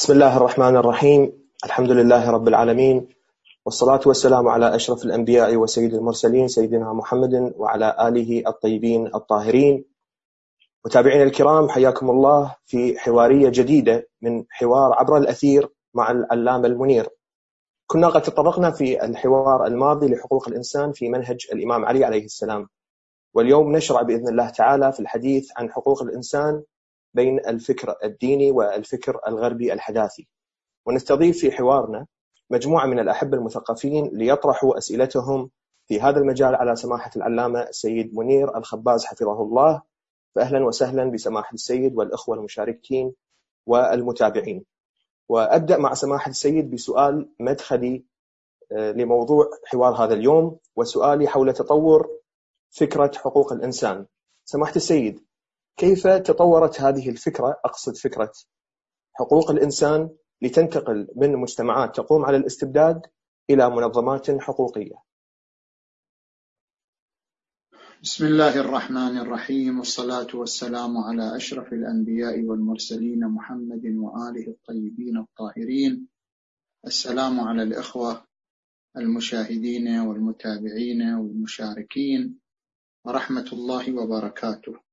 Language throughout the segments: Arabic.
بسم الله الرحمن الرحيم الحمد لله رب العالمين والصلاة والسلام على أشرف الأنبياء وسيد المرسلين سيدنا محمد وعلى آله الطيبين الطاهرين متابعينا الكرام حياكم الله في حوارية جديدة من حوار عبر الأثير مع العلامة المنير كنا قد تطرقنا في الحوار الماضي لحقوق الإنسان في منهج الإمام علي عليه السلام واليوم نشرع بإذن الله تعالى في الحديث عن حقوق الإنسان بين الفكر الديني والفكر الغربي الحداثي. ونستضيف في حوارنا مجموعة من الأحبة المثقفين ليطرحوا أسئلتهم في هذا المجال على سماحة العلامة السيد منير الخباز حفظه الله. فأهلا وسهلا بسماحة السيد والإخوة المشاركين والمتابعين. وأبدأ مع سماحة السيد بسؤال مدخلي آه، لموضوع حوار هذا اليوم وسؤالي حول تطور فكرة حقوق الإنسان. سماحة السيد كيف تطورت هذه الفكرة أقصد فكرة حقوق الإنسان لتنتقل من مجتمعات تقوم على الاستبداد إلى منظمات حقوقية؟ بسم الله الرحمن الرحيم والصلاة والسلام على أشرف الأنبياء والمرسلين محمد وآله الطيبين الطاهرين. السلام على الإخوة المشاهدين والمتابعين والمشاركين. ورحمة الله وبركاته.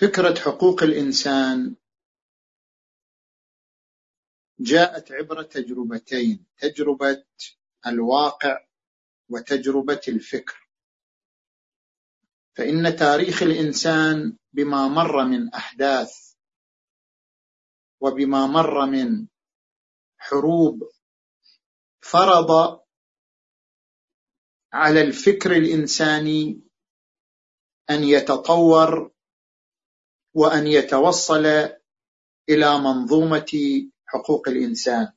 فكرة حقوق الإنسان جاءت عبر تجربتين تجربة الواقع وتجربة الفكر. فإن تاريخ الإنسان بما مر من أحداث وبما مر من حروب فرض على الفكر الإنساني أن يتطور وأن يتوصل إلى منظومة حقوق الإنسان.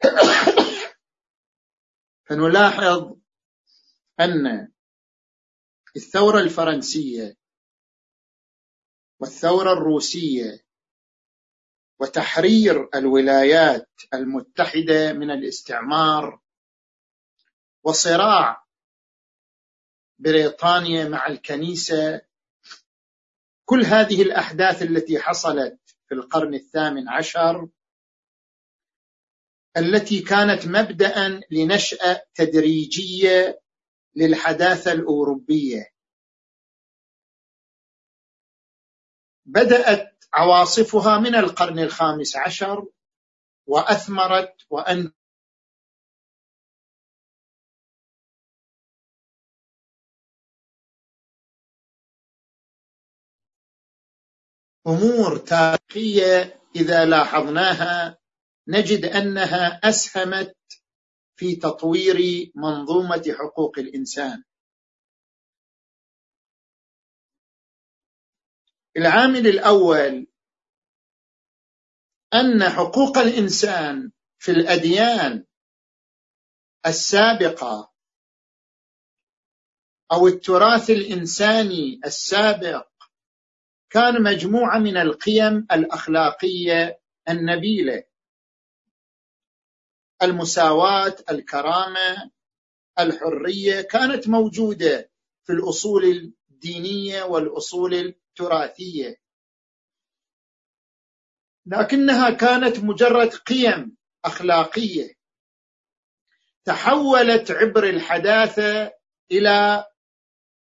فنلاحظ أن الثورة الفرنسية والثورة الروسية وتحرير الولايات المتحدة من الاستعمار وصراع بريطانيا مع الكنيسة. كل هذه الأحداث التي حصلت في القرن الثامن عشر التي كانت مبدأ لنشأة تدريجية للحداثة الأوروبية. بدأت عواصفها من القرن الخامس عشر وأثمرت وأن أمور تاريخية إذا لاحظناها نجد أنها أسهمت في تطوير منظومة حقوق الإنسان. العامل الأول أن حقوق الإنسان في الأديان السابقة أو التراث الإنساني السابق كان مجموعة من القيم الأخلاقية النبيلة. المساواة الكرامة الحرية كانت موجودة في الأصول الدينية والأصول التراثية. لكنها كانت مجرد قيم أخلاقية تحولت عبر الحداثة إلى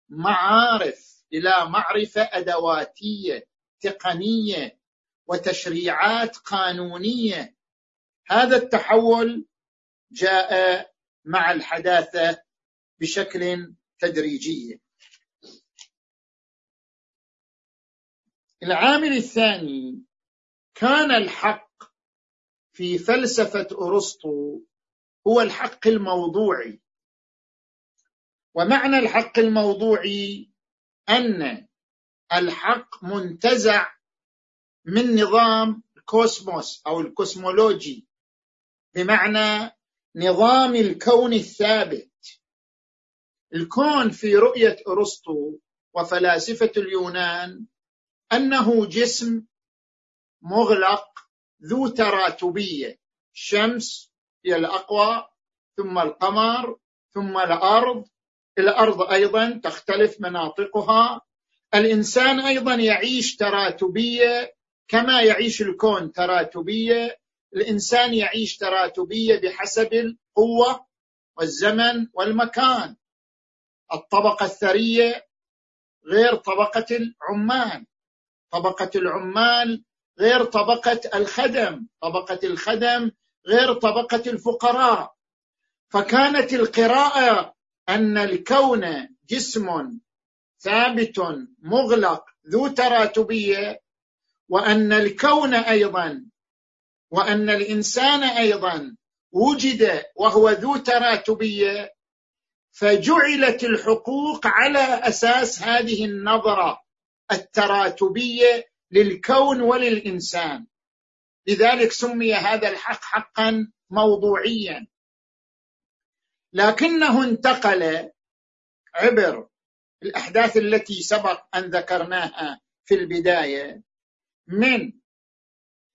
معارف. إلى معرفة أدواتية تقنية وتشريعات قانونية. هذا التحول جاء مع الحداثة بشكل تدريجي. العامل الثاني كان الحق في فلسفة أرسطو هو الحق الموضوعي. ومعنى الحق الموضوعي أن الحق منتزع من نظام الكوسموس أو الكوسمولوجي بمعنى نظام الكون الثابت. الكون في رؤية أرسطو وفلاسفة اليونان أنه جسم مغلق ذو تراتبية الشمس هي الأقوى ثم القمر ثم الأرض الأرض أيضا تختلف مناطقها. الإنسان أيضا يعيش تراتبية كما يعيش الكون تراتبية. الإنسان يعيش تراتبية بحسب القوة والزمن والمكان. الطبقة الثرية غير طبقة العمال. طبقة العمال غير طبقة الخدم. طبقة الخدم غير طبقة الفقراء. فكانت القراءة أن الكون جسم ثابت مغلق ذو تراتبية وأن الكون أيضا وأن الإنسان أيضا وجد وهو ذو تراتبية فجعلت الحقوق على أساس هذه النظرة التراتبية للكون وللإنسان. لذلك سمي هذا الحق حقا موضوعيا. لكنه انتقل. عبر الأحداث التي سبق أن ذكرناها في البداية من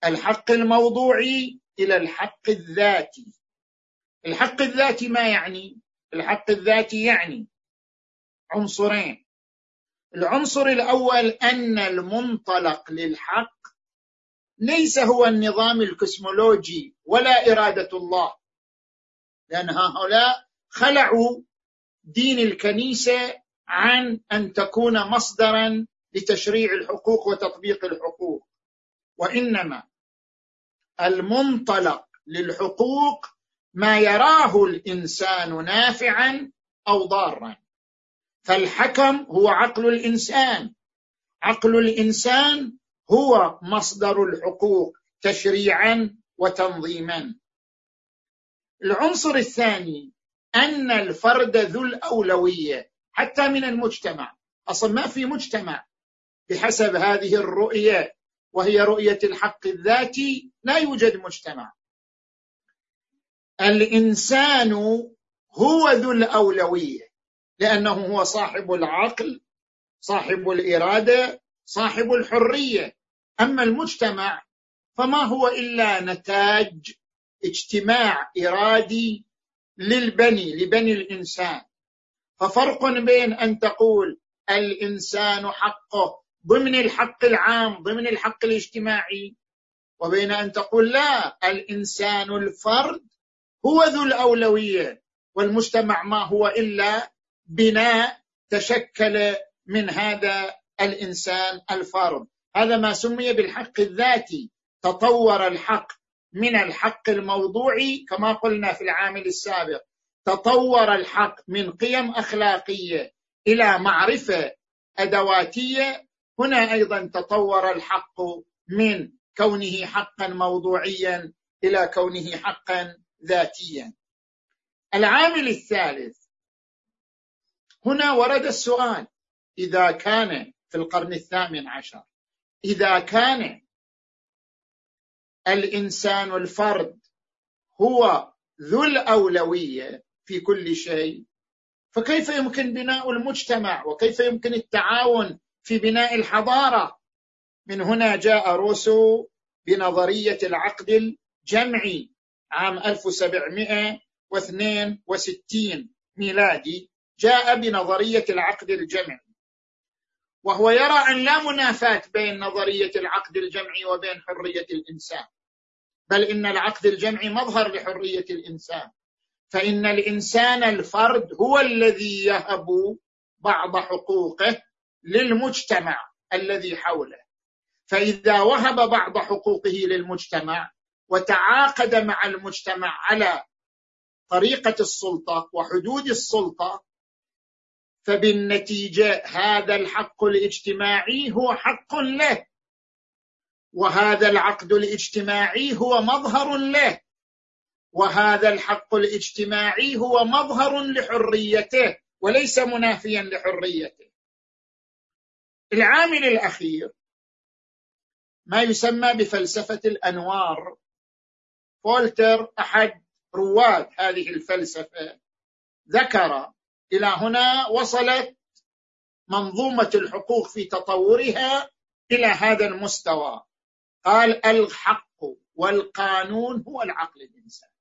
الحق الموضوعي إلى الحق الذاتي. الحق الذاتي ما يعني؟ الحق الذاتي يعني عنصرين. العنصر الأول أن المنطلق للحق ليس هو النظام الكسمولوجي ولا إرادة الله لأن هؤلاء خلعوا دين الكنيسة عن أن تكون مصدرا لتشريع الحقوق وتطبيق الحقوق. وإنما المنطلق للحقوق ما يراه الإنسان نافعا أو ضارا. فالحكم هو عقل الإنسان. عقل الإنسان هو مصدر الحقوق تشريعا وتنظيما. العنصر الثاني أن الفرد ذو الأولوية حتى من المجتمع. أصلا ما في مجتمع بحسب هذه الرؤية وهي رؤية الحق الذاتي لا يوجد مجتمع. الإنسان هو ذو الأولوية لأنه هو صاحب العقل صاحب الإرادة صاحب الحرية. أما المجتمع فما هو إلا نتاج اجتماع إرادي للبني لبني الإنسان. ففرق بين أن تقول الإنسان حقه ضمن الحق العام ضمن الحق الاجتماعي وبين أن تقول لا الإنسان الفرد هو ذو الأولوية والمجتمع ما هو إلا بناء تشكل من هذا الإنسان الفرد. هذا ما سمي بالحق الذاتي. تطور الحق. من الحق الموضوعي كما قلنا في العامل السابق. تطور الحق من قيم أخلاقية إلى معرفة أدواتية. هنا أيضا تطور الحق من كونه حقا موضوعيا إلى كونه حقا ذاتيا. العامل الثالث هنا ورد السؤال إذا كان في القرن الثامن عشر إذا كان الإنسان الفرد هو ذو الأولوية في كل شيء. فكيف يمكن بناء المجتمع وكيف يمكن التعاون في بناء الحضارة؟ من هنا جاء روسو بنظرية العقد الجمعي عام 1762 ميلادي جاء بنظرية العقد الجمعي. وهو يرى أن لا منافاة بين نظرية العقد الجمعي وبين حرية الإنسان. بل إن العقد الجمعي مظهر لحرية الإنسان. فإن الإنسان الفرد هو الذي يهب بعض حقوقه للمجتمع الذي حوله. فإذا وهب بعض حقوقه للمجتمع وتعاقد مع المجتمع على طريقة السلطة وحدود السلطة فبالنتيجة هذا الحق الاجتماعي هو حق له. وهذا العقد الاجتماعي هو مظهر له. وهذا الحق الاجتماعي هو مظهر لحريته وليس منافيا لحريته. العامل الأخير ما يسمى بفلسفة الأنوار. فولتر أحد رواد هذه الفلسفة ذكر إلى هنا وصلت منظومة الحقوق في تطورها إلى هذا المستوى. قال الحق والقانون هو العقل الانساني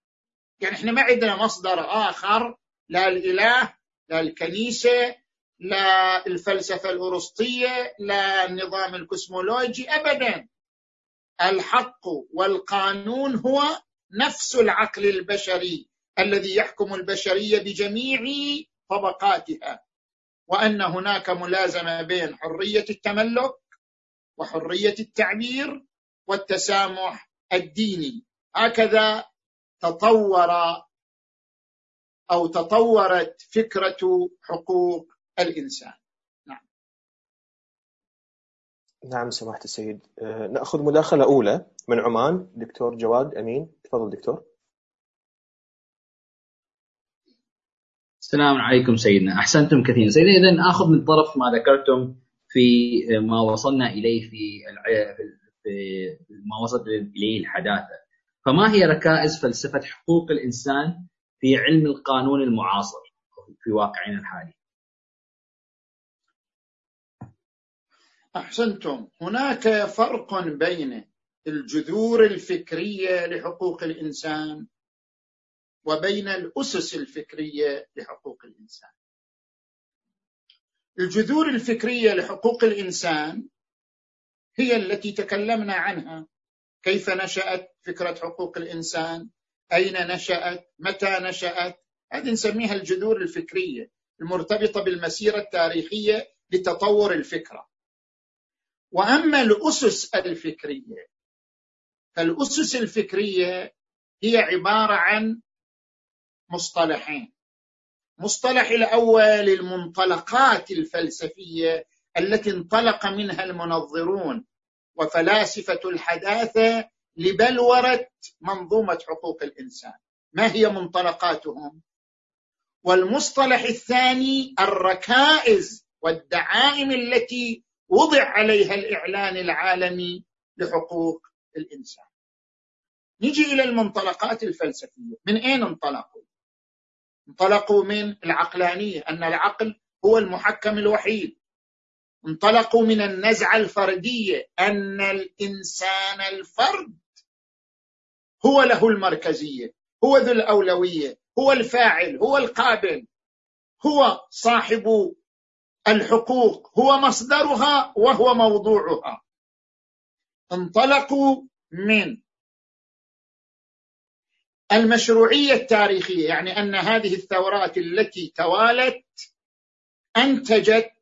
يعني إحنا ما عندنا مصدر آخر لا الإله لا الكنيسة لا الفلسفة الأرسطية لا النظام الكوسمولوجي أبدا. الحق والقانون هو نفس العقل البشري الذي يحكم البشرية بجميع طبقاتها. وأن هناك ملازمة بين حرية التملك وحرية التعبير والتسامح الديني. هكذا تطور أو تطورت فكرة حقوق الإنسان. نعم. نعم سماحة السيد. أه، نأخذ مداخلة أولى من عمان. دكتور جواد أمين. تفضل دكتور. السلام عليكم سيدنا. أحسنتم كثيرا. سيدنا اذا آخذ من طرف ما ذكرتم في ما وصلنا إليه في في ما وصلت اليه الحداثه فما هي ركائز فلسفة حقوق الإنسان في علم القانون المعاصر في واقعنا الحالي؟ أحسنتم. هناك فرق بين الجذور الفكرية لحقوق الإنسان وبين الأسس الفكرية لحقوق الإنسان. الجذور الفكرية لحقوق الإنسان هي التي تكلمنا عنها. كيف نشأت فكرة حقوق الإنسان؟ أين نشأت؟ متى نشأت؟ هذه نسميها الجذور الفكرية المرتبطة بالمسيرة التاريخية لتطور الفكرة. وأما الأسس الفكرية فالأسس الفكرية هي عبارة عن مصطلحين. مصطلح الأول المنطلقات الفلسفية التي انطلق منها المنظرون وفلاسفة الحداثة لبلوره منظومة حقوق الإنسان. ما هي منطلقاتهم؟ والمصطلح الثاني الركائز والدعائم التي وضع عليها الإعلان العالمي لحقوق الإنسان. نجي إلى المنطلقات الفلسفية. من أين انطلقوا؟ انطلقوا من العقلانية أن العقل هو المحكم الوحيد. انطلقوا من النزعة الفردية أن الإنسان الفرد هو له المركزية هو ذو الأولوية هو الفاعل هو القابل هو صاحب الحقوق هو مصدرها وهو موضوعها. انطلقوا من المشروعية التاريخية يعني أن هذه الثورات التي توالت أنتجت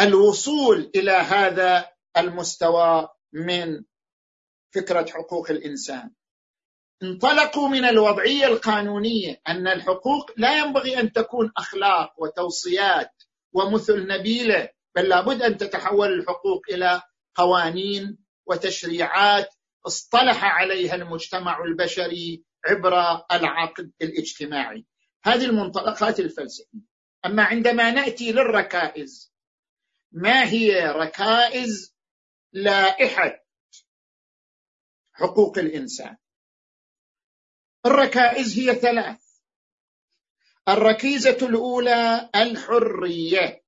الوصول إلى هذا المستوى من فكرة حقوق الإنسان. انطلقوا من الوضعية القانونية أن الحقوق لا ينبغي أن تكون أخلاق وتوصيات ومثل نبيلة بل لابد أن تتحول الحقوق إلى قوانين وتشريعات اصطلح عليها المجتمع البشري عبر العقد الاجتماعي. هذه المنطلقات الفلسفية. أما عندما نأتي للركائز ما هي ركائز لائحة حقوق الإنسان؟ الركائز هي ثلاث. الركيزة الأولى الحرية.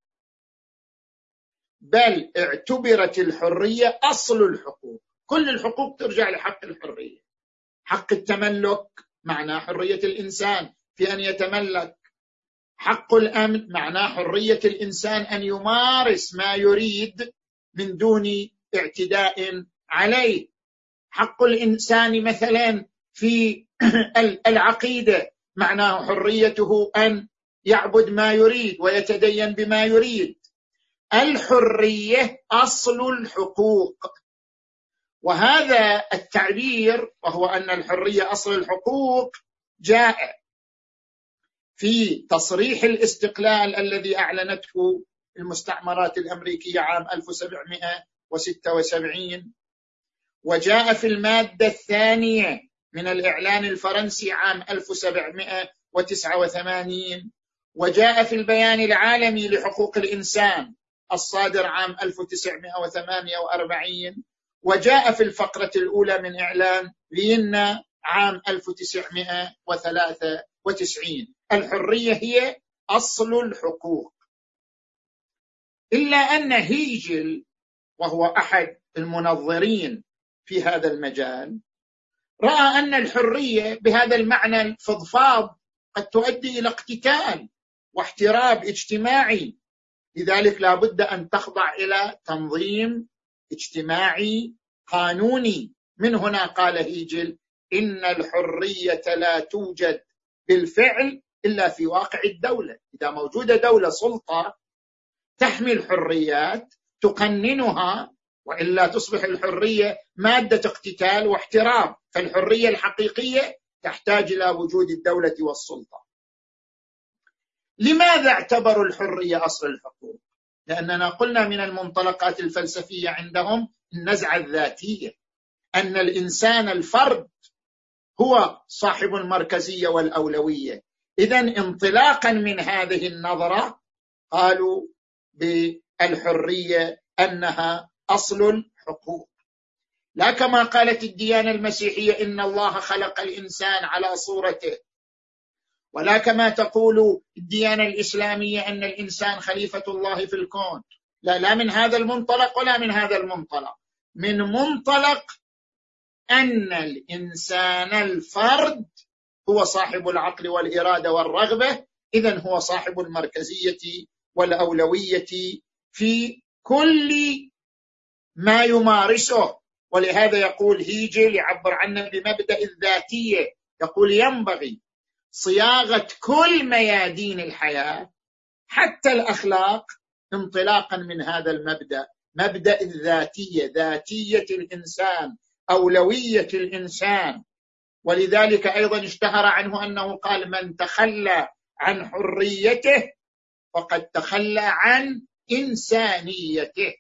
بل اعتبرت الحرية أصل الحقوق. كل الحقوق ترجع لحق الحرية. حق التملك معناه حرية الإنسان في أن يتملك. حق الأمن معناه حرية الإنسان أن يمارس ما يريد من دون اعتداء عليه. حق الإنسان مثلا في العقيدة معناه حريته أن يعبد ما يريد ويتدين بما يريد. الحرية أصل الحقوق. وهذا التعبير وهو أن الحرية أصل الحقوق جاء في تصريح الاستقلال الذي أعلنته المستعمرات الأمريكية عام 1776 وجاء في المادة الثانية من الإعلان الفرنسي عام 1789 وجاء في البيان العالمي لحقوق الإنسان الصادر عام 1948 وجاء في الفقرة الأولى من إعلان فيينا عام 1993 الحرية هي أصل الحقوق. إلا أن هيجل وهو أحد المنظرين في هذا المجال رأى أن الحرية بهذا المعنى الفضفاض قد تؤدي إلى اقتتال واحتراب اجتماعي. لذلك لا بد أن تخضع إلى تنظيم اجتماعي قانوني. من هنا قال هيجل إن الحرية لا توجد بالفعل إلا في واقع الدولة. إذا موجودة دولة سلطة تحمي الحريات تقننها وإلا تصبح الحرية مادة اقتتال واحترام. فالحرية الحقيقية تحتاج إلى وجود الدولة والسلطة. لماذا اعتبروا الحرية أصل الحقوق؟ لأننا قلنا من المنطلقات الفلسفية عندهم النزعة الذاتية أن الإنسان الفرد هو صاحب المركزية والأولوية. اذا انطلاقا من هذه النظرة قالوا بالحرية أنها أصل الحقوق. لا كما قالت الديانة المسيحية إن الله خلق الإنسان على صورته. ولا كما تقول الديانة الإسلامية إن الإنسان خليفة الله في الكون. لا لا من هذا المنطلق ولا من هذا المنطلق. من منطلق أن الإنسان الفرد هو صاحب العقل والإرادة والرغبة. اذا هو صاحب المركزية والأولوية في كل ما يمارسه. ولهذا يقول هيجل يعبر عنه بمبدأ الذاتية يقول ينبغي صياغة كل ميادين الحياة حتى الأخلاق انطلاقا من هذا المبدأ. مبدأ الذاتية ذاتية الإنسان أولوية الإنسان. ولذلك أيضا اشتهر عنه أنه قال من تخلى عن حريته فقد تخلى عن إنسانيته.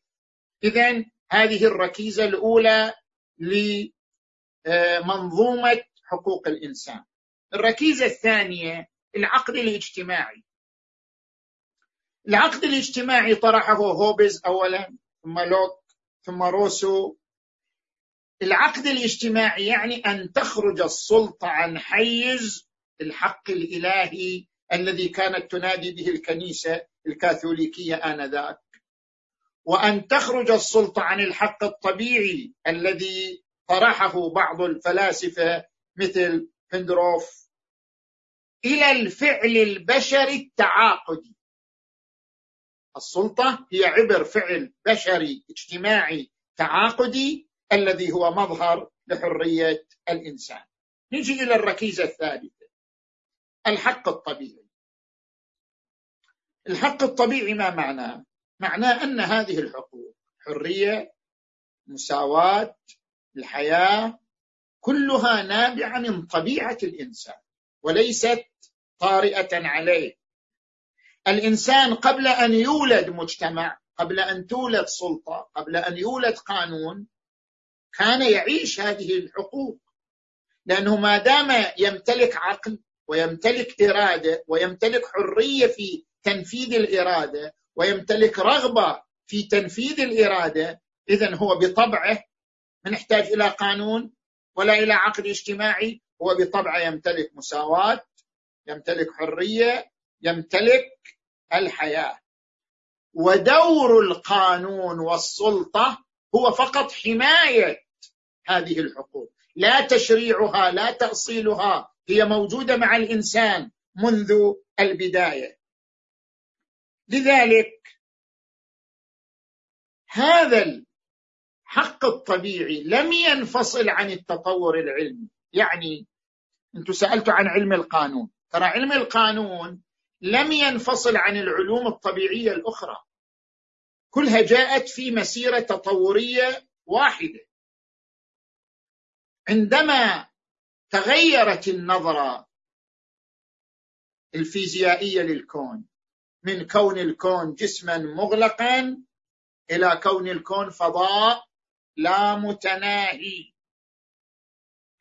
اذا هذه الركيزة الأولى لمنظومة حقوق الإنسان. الركيزة الثانية العقد الاجتماعي. العقد الاجتماعي طرحه هوبز اولا ثم لوك ثم روسو العقد الاجتماعي يعني أن تخرج السلطة عن حيز الحق الإلهي الذي كانت تنادي به الكنيسة الكاثوليكية آنذاك. وأن تخرج السلطة عن الحق الطبيعي الذي طرحه بعض الفلاسفة مثل بندروف إلى الفعل البشري التعاقدي. السلطة هي عبر فعل بشري اجتماعي تعاقدي الذي هو مظهر لحرية الإنسان. نجي إلى الركيزة الثالثة. الحق الطبيعي. الحق الطبيعي ما معناه معناه أن هذه الحقوق حرية مساواة الحياة كلها نابعة من طبيعة الإنسان وليست طارئة عليه. الإنسان قبل أن يولد مجتمع قبل أن تولد سلطة قبل أن يولد قانون كان يعيش هذه الحقوق. لأنه ما دام يمتلك عقل ويمتلك إرادة ويمتلك حرية في تنفيذ الإرادة ويمتلك رغبة في تنفيذ الإرادة اذا هو بطبعه ما نحتاج إلى قانون ولا إلى عقد اجتماعي. هو بطبعه يمتلك مساواة يمتلك حرية يمتلك الحياة. ودور القانون والسلطة هو فقط حماية هذه الحقوق. لا تشريعها لا تأصيلها هي موجودة مع الإنسان منذ البداية. لذلك هذا الحق الطبيعي لم ينفصل عن التطور العلمي. يعني أنتم سألتوا عن علم القانون. ترى علم القانون لم ينفصل عن العلوم الطبيعية الأخرى. كلها جاءت في مسيرة تطورية واحدة. عندما تغيرت النظرة الفيزيائية للكون من كون الكون جسما مغلقا إلى كون الكون فضاء لا متناهي.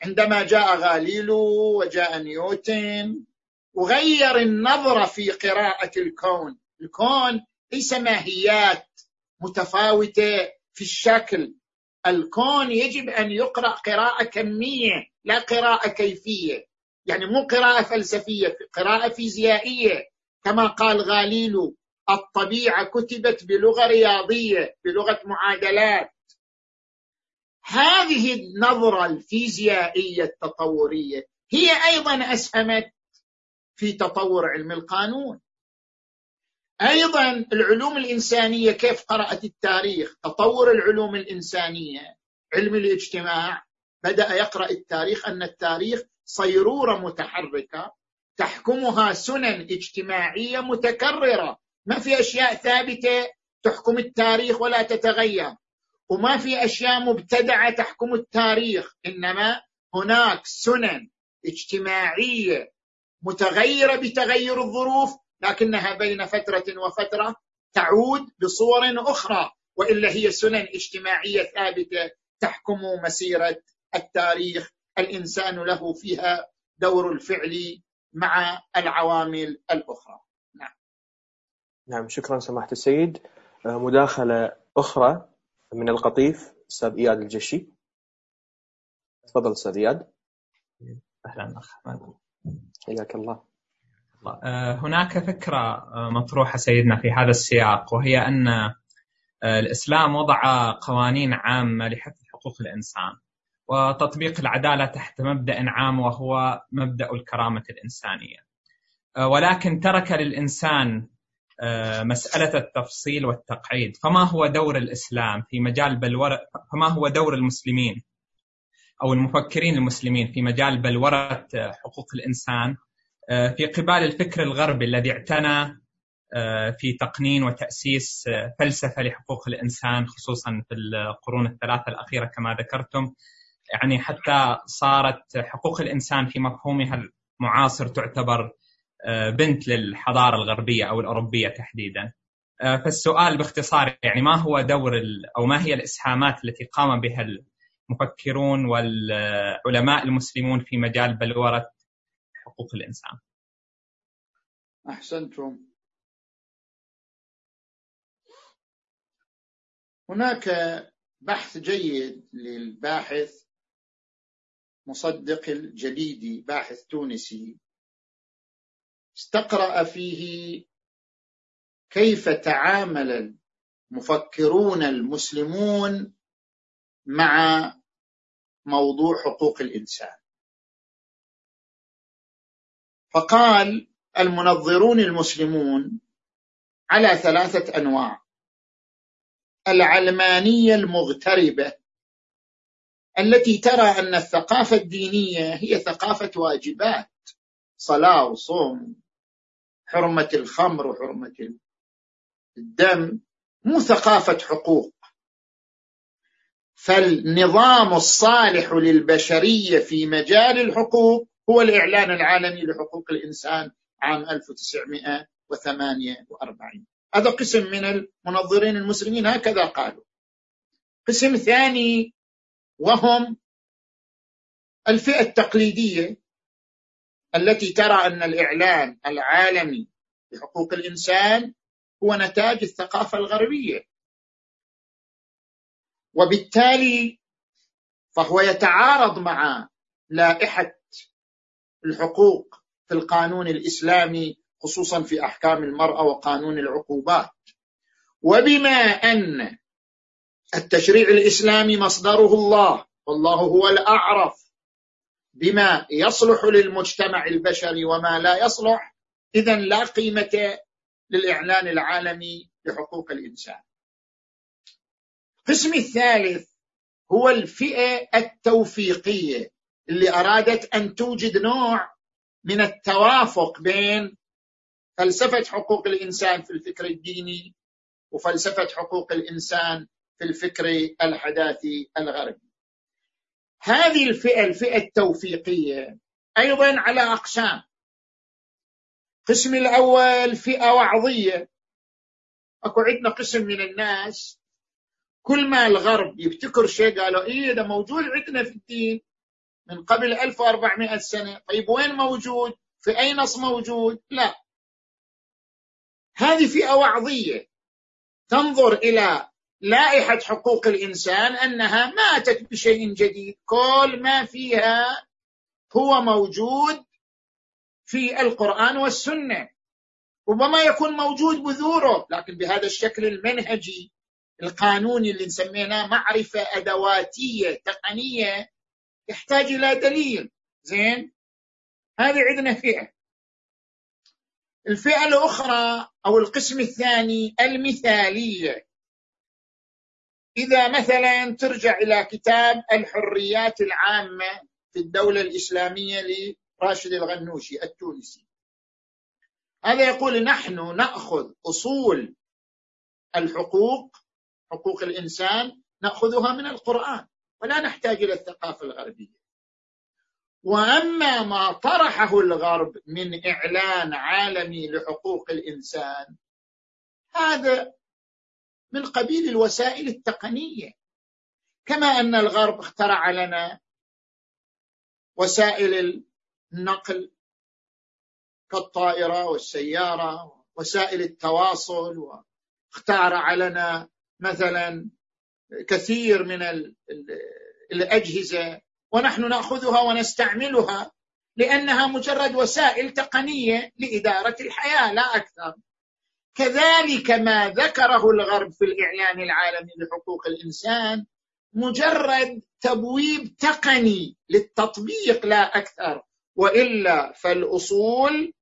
عندما جاء غاليلو وجاء نيوتن وغير النظرة في قراءة الكون. الكون ليس ماهيات متفاوتة في الشكل. الكون يجب أن يقرأ قراءة كمية لا قراءة كيفية. يعني مو قراءة فلسفية قراءة فيزيائية. كما قال غاليلو الطبيعة كتبت بلغة رياضية بلغة معادلات. هذه النظرة الفيزيائية التطورية هي أيضا أسهمت في تطور علم القانون. أيضا العلوم الإنسانية كيف قرأت التاريخ؟ تطور العلوم الإنسانية علم الاجتماع بدأ يقرأ التاريخ أن التاريخ صيرورة متحركة تحكمها سنن اجتماعية متكررة. ما في أشياء ثابتة تحكم التاريخ ولا تتغير. وما في أشياء مبتدعة تحكم التاريخ إنما هناك سنن اجتماعية متغيرة بتغير الظروف لكنها بين فترة وفترة تعود بصور أخرى وإلا هي سنن اجتماعية ثابتة تحكم مسيرة التاريخ. الإنسان له فيها دور الفعل مع العوامل الأخرى. نعم. نعم شكرا سماحة السيد. آه، مداخلة أخرى من القطيف أستاذ إياد الجشي. تفضل أستاذ إياد. أهلا أخ احمد حياك الله. هناك فكرة آه، مطروحة سيدنا في هذا السياق وهي أن آه، الإسلام وضع قوانين عامة لحفظ حقوق الإنسان وتطبيق العدالة تحت مبدأ عام وهو مبدأ الكرامة الإنسانية. ولكن ترك للإنسان مسألة التفصيل والتقعيد. فما هو دور الإسلام في مجال بلوره فما هو دور المسلمين أو المفكرين المسلمين في مجال بلوره حقوق الإنسان؟ آه، في قبال الفكر الغربي الذي اعتنى آه، في تقنين وتأسيس آه، فلسفة لحقوق الإنسان خصوصا في القرون الثلاثة الأخيرة كما ذكرتم يعني حتى صارت حقوق الإنسان في مفهومها المعاصر تعتبر بنت للحضارة الغربية أو الأوروبية تحديدا. فالسؤال باختصار يعني ما هو دور أو ما هي الإسهامات التي قام بها المفكرون والعلماء المسلمون في مجال بلورة حقوق الإنسان. أحسنتم. هناك بحث جيد للباحث مصدق الجليدي باحث تونسي. استقرأ فيه كيف تعامل المفكرون المسلمون مع موضوع حقوق الإنسان. فقال المنظرون المسلمون على ثلاثة أنواع. العلمانية المغتربة التي ترى أن الثقافة الدينية هي ثقافة واجبات صلاة وصوم حرمة الخمر وحرمة الدم مو ثقافة حقوق. فالنظام الصالح للبشرية في مجال الحقوق هو الإعلان العالمي لحقوق الإنسان عام 1948 هذا قسم من المنظرين المسلمين هكذا قالوا. قسم ثاني وهم الفئة التقليدية التي ترى أن الإعلان العالمي لحقوق الإنسان هو نتاج الثقافة الغربية. وبالتالي فهو يتعارض مع لائحة الحقوق في القانون الإسلامي خصوصا في أحكام المرأة وقانون العقوبات. وبما أن التشريع الإسلامي مصدره الله والله هو الأعرف بما يصلح للمجتمع البشري وما لا يصلح اذا لا قيمة للإعلان العالمي لحقوق الإنسان. القسم الثالث هو الفئة التوفيقية. اللي أرادت أن توجد نوع من التوافق بين فلسفة حقوق الإنسان في الفكر الديني وفلسفة حقوق الإنسان في الفكر الحداثي الغربي. هذه الفئة الفئة التوفيقية أيضا على أقسام. القسم الأول فئة وعظية. أكو عندنا قسم من الناس كل ما الغرب يبتكر شيء قالوا إيه ده موجود عندنا في الدين من قبل 1400 سنة. طيب وين موجود؟ في أي نص موجود؟ لا. هذه فئة وعظية. تنظر إلى لائحة حقوق الإنسان أنها ما أتت بشيء جديد. كل ما فيها هو موجود في القرآن والسنة. ربما يكون موجود بذوره لكن بهذا الشكل المنهجي القانوني اللي نسميناه معرفة أدواتية تقنية يحتاج إلى دليل. زين؟ هذه عندنا فئة. الفئة الأخرى أو القسم الثاني المثالية. إذا مثلا ترجع إلى كتاب الحريات العامة في الدولة الإسلامية لراشد الغنوشي التونسي. هذا يقول نحن نأخذ أصول الحقوق حقوق الإنسان نأخذها من القرآن. ولا نحتاج إلى الثقافة الغربية. وأما ما طرحه الغرب من إعلان عالمي لحقوق الإنسان هذا من قبيل الوسائل التقنية. كما أن الغرب اخترع لنا وسائل النقل كالطائرة والسيارة وسائل التواصل واخترع لنا مثلا كثير من الأجهزة ونحن نأخذها ونستعملها لأنها مجرد وسائل تقنية لإدارة الحياة لا أكثر. كذلك ما ذكره الغرب في الإعلان العالمي لحقوق الإنسان مجرد تبويب تقني للتطبيق لا أكثر. وإلا فالأصول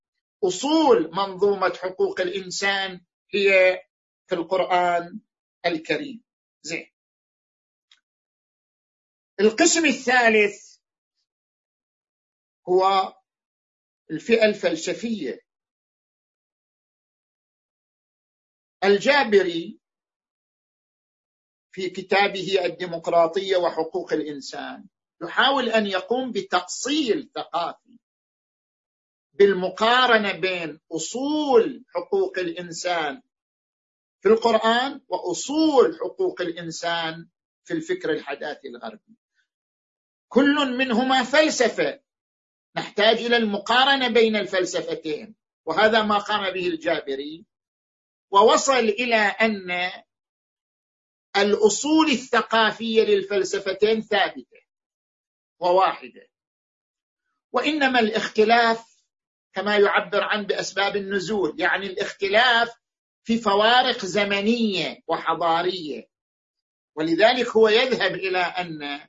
أصول منظومة حقوق الإنسان هي في القرآن الكريم. زين. القسم الثالث هو الفئة الفلسفية. الجابري في كتابه الديمقراطية وحقوق الإنسان يحاول أن يقوم بتأصيل ثقافي بالمقارنة بين أصول حقوق الإنسان في القرآن وأصول حقوق الإنسان في الفكر الحداثي الغربي. كل منهما فلسفة. نحتاج إلى المقارنة بين الفلسفتين. وهذا ما قام به الجابري. ووصل إلى أن الأصول الثقافية للفلسفتين ثابتة وواحدة. وإنما الاختلاف كما يعبر عنه بأسباب النزول. يعني الاختلاف في فوارق زمنية وحضارية. ولذلك هو يذهب إلى أن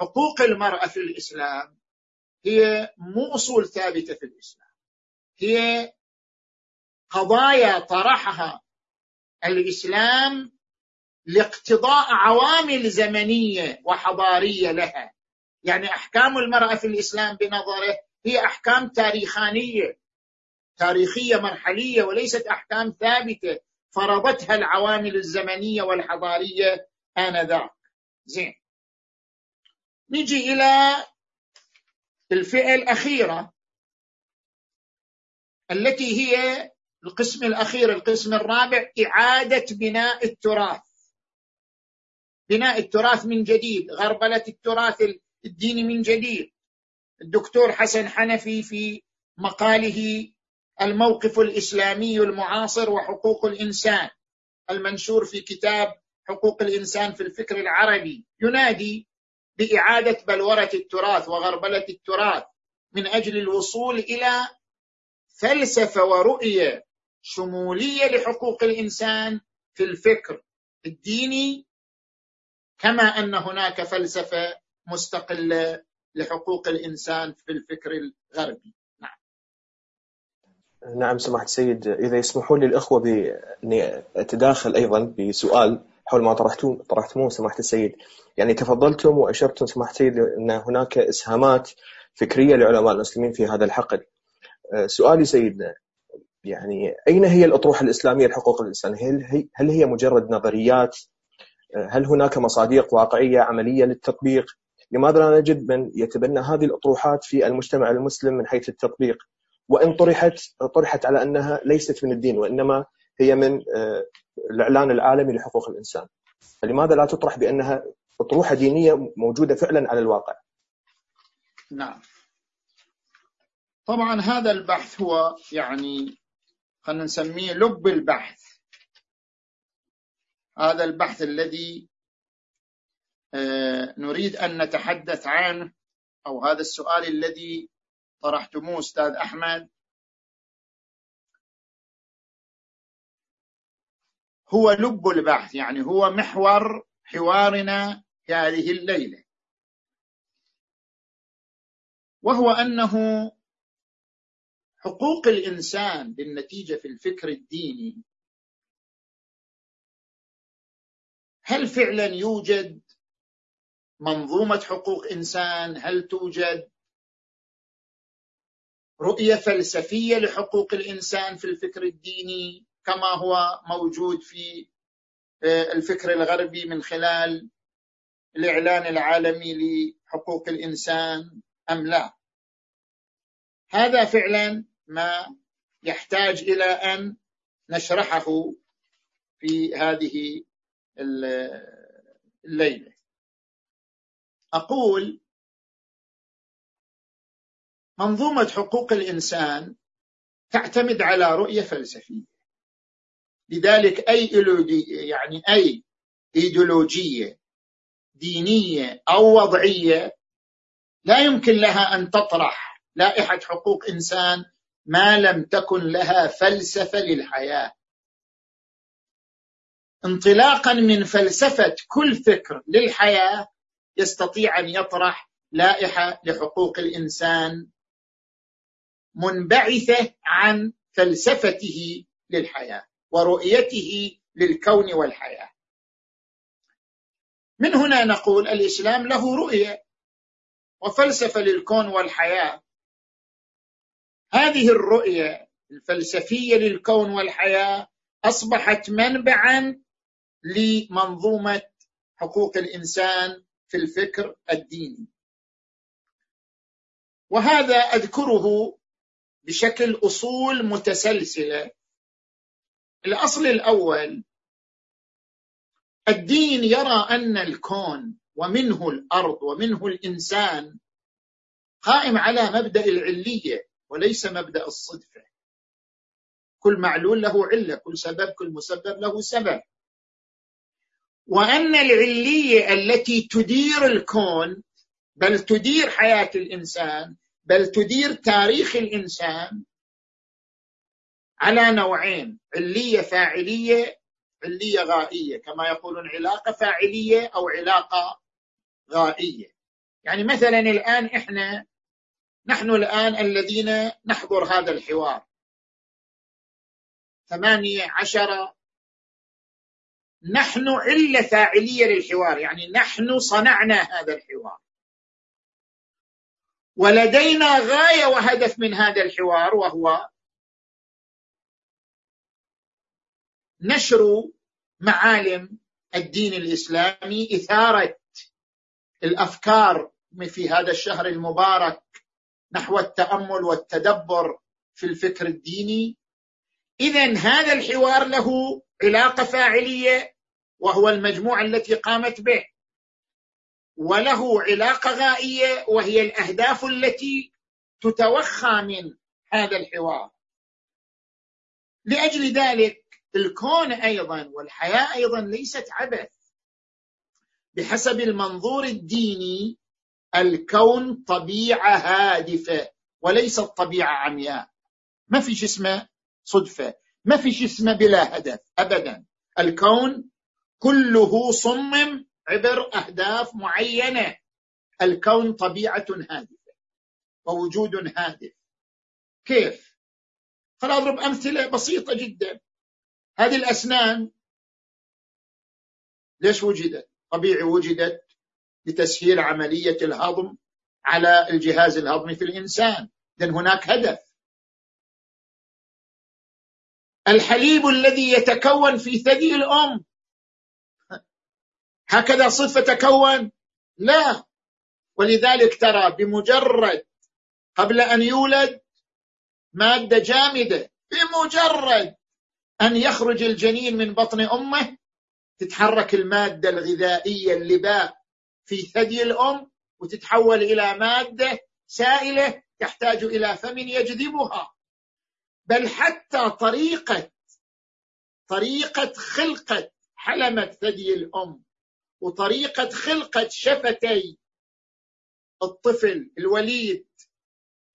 حقوق المرأة في الإسلام هي مو أصول ثابتة في الإسلام. هي قضايا طرحها الإسلام لاقتضاء عوامل زمنية وحضارية لها. يعني أحكام المرأة في الإسلام بنظره هي أحكام تاريخانية تاريخية مرحلية وليست أحكام ثابتة. فرضتها العوامل الزمنية والحضارية آنذاك. زين. نجي إلى الفئة الأخيرة التي هي القسم الأخير القسم الرابع إعادة بناء التراث. بناء التراث من جديد غربلة التراث الديني من جديد. الدكتور حسن حنفي في مقاله الموقف الإسلامي المعاصر وحقوق الإنسان المنشور في كتاب حقوق الإنسان في الفكر العربي ينادي باعاده بلورة التراث وغربلة التراث من أجل الوصول إلى فلسفة ورؤية شمولية لحقوق الإنسان في الفكر الديني كما أن هناك فلسفة مستقلة لحقوق الإنسان في الفكر الغربي. نعم. نعم سماحة السيد إذا يسمحون لي الأخوة بأني أتداخل أيضا بسؤال. حول ما طرحتوه طرحتموه سماحة السيد. يعني تفضلتم وأشرتم سماحة السيد أن هناك إسهامات فكرية لعلماء المسلمين في هذا الحقل. أه، سؤالي سيدنا يعني أين هي الأطروحة الإسلامية لحقوق الإنسان؟ هل هي, هل هي مجرد نظريات؟ أه، هل هناك مصادق واقعية عملية للتطبيق؟ لماذا لا نجد من يتبنى هذه الأطروحات في المجتمع المسلم من حيث التطبيق؟ وإن طرحت طرحت على أنها ليست من الدين وإنما هي من الإعلان العالمي لحقوق الإنسان. فلماذا لا تطرح بأنها أطروحة دينية موجودة فعلا على الواقع؟ نعم. طبعا هذا البحث هو يعني خلينا نسميه لب البحث. هذا البحث الذي آه، نريد أن نتحدث عنه أو هذا السؤال الذي طرحتموه أستاذ أحمد هو لب البحث يعني هو محور حوارنا في هذه الليلة. وهو أنه حقوق الإنسان بالنتيجة في الفكر الديني هل فعلا يوجد منظومة حقوق إنسان؟ هل توجد رؤية فلسفية لحقوق الإنسان في الفكر الديني؟ كما هو موجود في آه، الفكر الغربي من خلال الإعلان العالمي لحقوق الإنسان أم لا. هذا فعلا ما يحتاج إلى أن نشرحه في هذه الليلة. أقول منظومة حقوق الإنسان تعتمد على رؤية فلسفية. لذلك أي يعني أي إيديولوجية دينية أو وضعية لا يمكن لها أن تطرح لائحة حقوق إنسان ما لم تكن لها فلسفة للحياة. انطلاقا من فلسفة كل فكر للحياة يستطيع أن يطرح لائحة لحقوق الإنسان منبعثة عن فلسفته للحياة. ورؤيته للكون والحياة. من هنا نقول الإسلام له رؤية وفلسفة للكون والحياة. هذه الرؤية الفلسفية للكون والحياة أصبحت منبعا لمنظومة حقوق الإنسان في الفكر الديني. وهذا أذكره بشكل أصول متسلسلة الأصل الأول الدين يرى أن الكون ومنه الأرض ومنه الإنسان قائم على مبدأ العلية وليس مبدأ الصدفة. كل معلول له علة كل سبب كل مسبب له سبب. وأن العلية التي تدير الكون بل تدير حياة الإنسان بل تدير تاريخ الإنسان على نوعين علية فاعلية علية غائية. كما يقولون علاقة فاعلية أو علاقة غائية. يعني مثلا الآن إحنا نحن الآن الذين نحضر هذا الحوار. ثمانية عشر. نحن علة فاعلية للحوار يعني نحن صنعنا هذا الحوار. ولدينا غاية وهدف من هذا الحوار وهو نشر معالم الدين الإسلامي إثارة الأفكار في هذا الشهر المبارك نحو التأمل والتدبر في الفكر الديني. اذا هذا الحوار له علاقة فاعلية وهو المجموعة التي قامت به وله علاقة غائية وهي الأهداف التي تتوخى من هذا الحوار. لأجل ذلك الكون أيضا والحياة أيضا ليست عبث. بحسب المنظور الديني الكون طبيعة هادفة وليست طبيعه عمياء. ما في اسمه صدفة. ما في اسمه بلا هدف ابدا. الكون كله صمم عبر أهداف معينة. الكون طبيعة هادفة ووجود هادف. كيف؟ خل أضرب أمثلة بسيطة جدا. هذه الأسنان ليش وجدت؟ طبيعي وجدت لتسهيل عملية الهضم على الجهاز الهضمي في الإنسان اذا هناك هدف. الحليب الذي يتكون في ثدي الأم. هكذا صدفه تكون؟ لا. ولذلك ترى بمجرد قبل أن يولد مادة جامدة بمجرد أن يخرج الجنين من بطن أمه تتحرك المادة الغذائية اللباء في ثدي الأم وتتحول إلى مادة سائلة تحتاج إلى فم يجذبها. بل حتى طريقة طريقة خلقة حلمه ثدي الأم وطريقة خلقة شفتي الطفل الوليد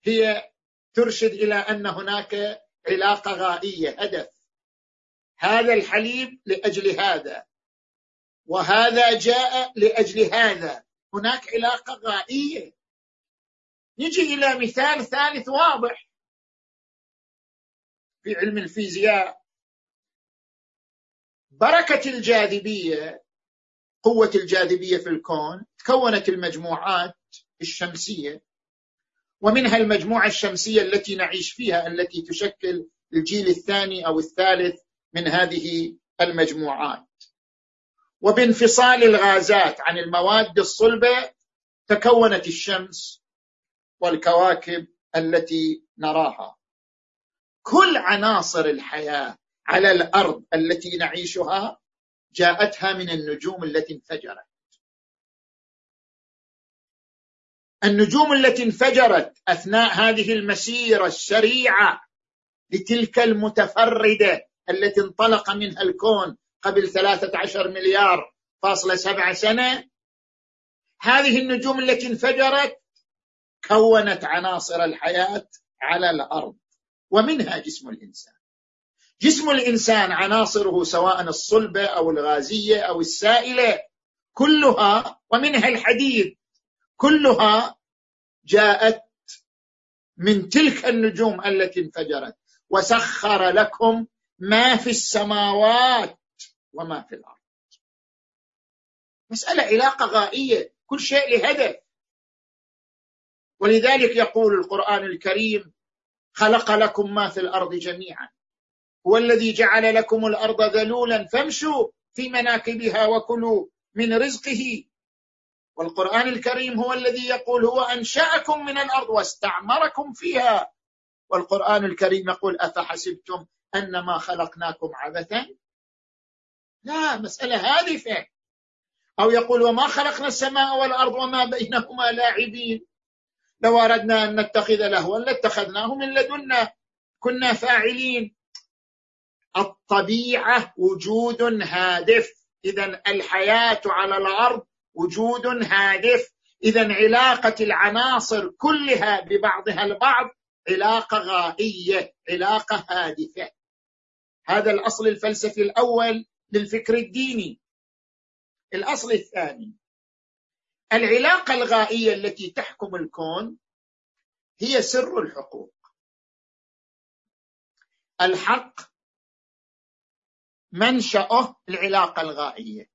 هي ترشد إلى أن هناك علاقة غائية هدف. هذا الحليب لأجل هذا وهذا جاء لأجل هذا. هناك علاقة غائية. نجي إلى مثال ثالث واضح. في علم الفيزياء بركة الجاذبية قوة الجاذبية في الكون تكونت المجموعات الشمسية ومنها المجموعة الشمسية التي نعيش فيها التي تشكل الجيل الثاني أو الثالث من هذه المجموعات. وبانفصال الغازات عن المواد الصلبة تكونت الشمس والكواكب التي نراها. كل عناصر الحياة على الأرض التي نعيشها جاءتها من النجوم التي انفجرت. النجوم التي انفجرت أثناء هذه المسيرة السريعة لتلك المتفردة التي انطلق منها الكون قبل ثلاثة عشر مليار فاصلة سبعة سنة هذه النجوم التي انفجرت كونت عناصر الحياة على الأرض ومنها جسم الإنسان. جسم الإنسان عناصره سواء الصلبة أو الغازية أو السائلة كلها ومنها الحديد كلها جاءت من تلك النجوم التي انفجرت وسخر لكم ما في السماوات وما في الأرض. مسألة علاقة غائية كل شيء لهدف. ولذلك يقول القرآن الكريم خلق لكم ما في الأرض جميعا هو الذي جعل لكم الأرض ذلولا فامشوا في مناكبها وكلوا من رزقه. والقرآن الكريم هو الذي يقول هو أنشأكم من الأرض واستعمركم فيها. والقرآن الكريم يقول أفحسبتم أنما خلقناكم عبثا لا مسألة هادفة. أو يقول وما خلقنا السماء والأرض وما بينهما لاعبين. لو أردنا أن نتخذ لهوا لاتخذناه من لدنا. كنا فاعلين. الطبيعة وجود هادف. إذا الحياة على الأرض وجود هادف. إذا علاقة العناصر كلها ببعضها البعض علاقة غائية علاقة هادفة. هذا الأصل الفلسفي الأول للفكر الديني. الأصل الثاني العلاقة الغائية التي تحكم الكون هي سر الحقوق. الحق منشأه العلاقة الغائية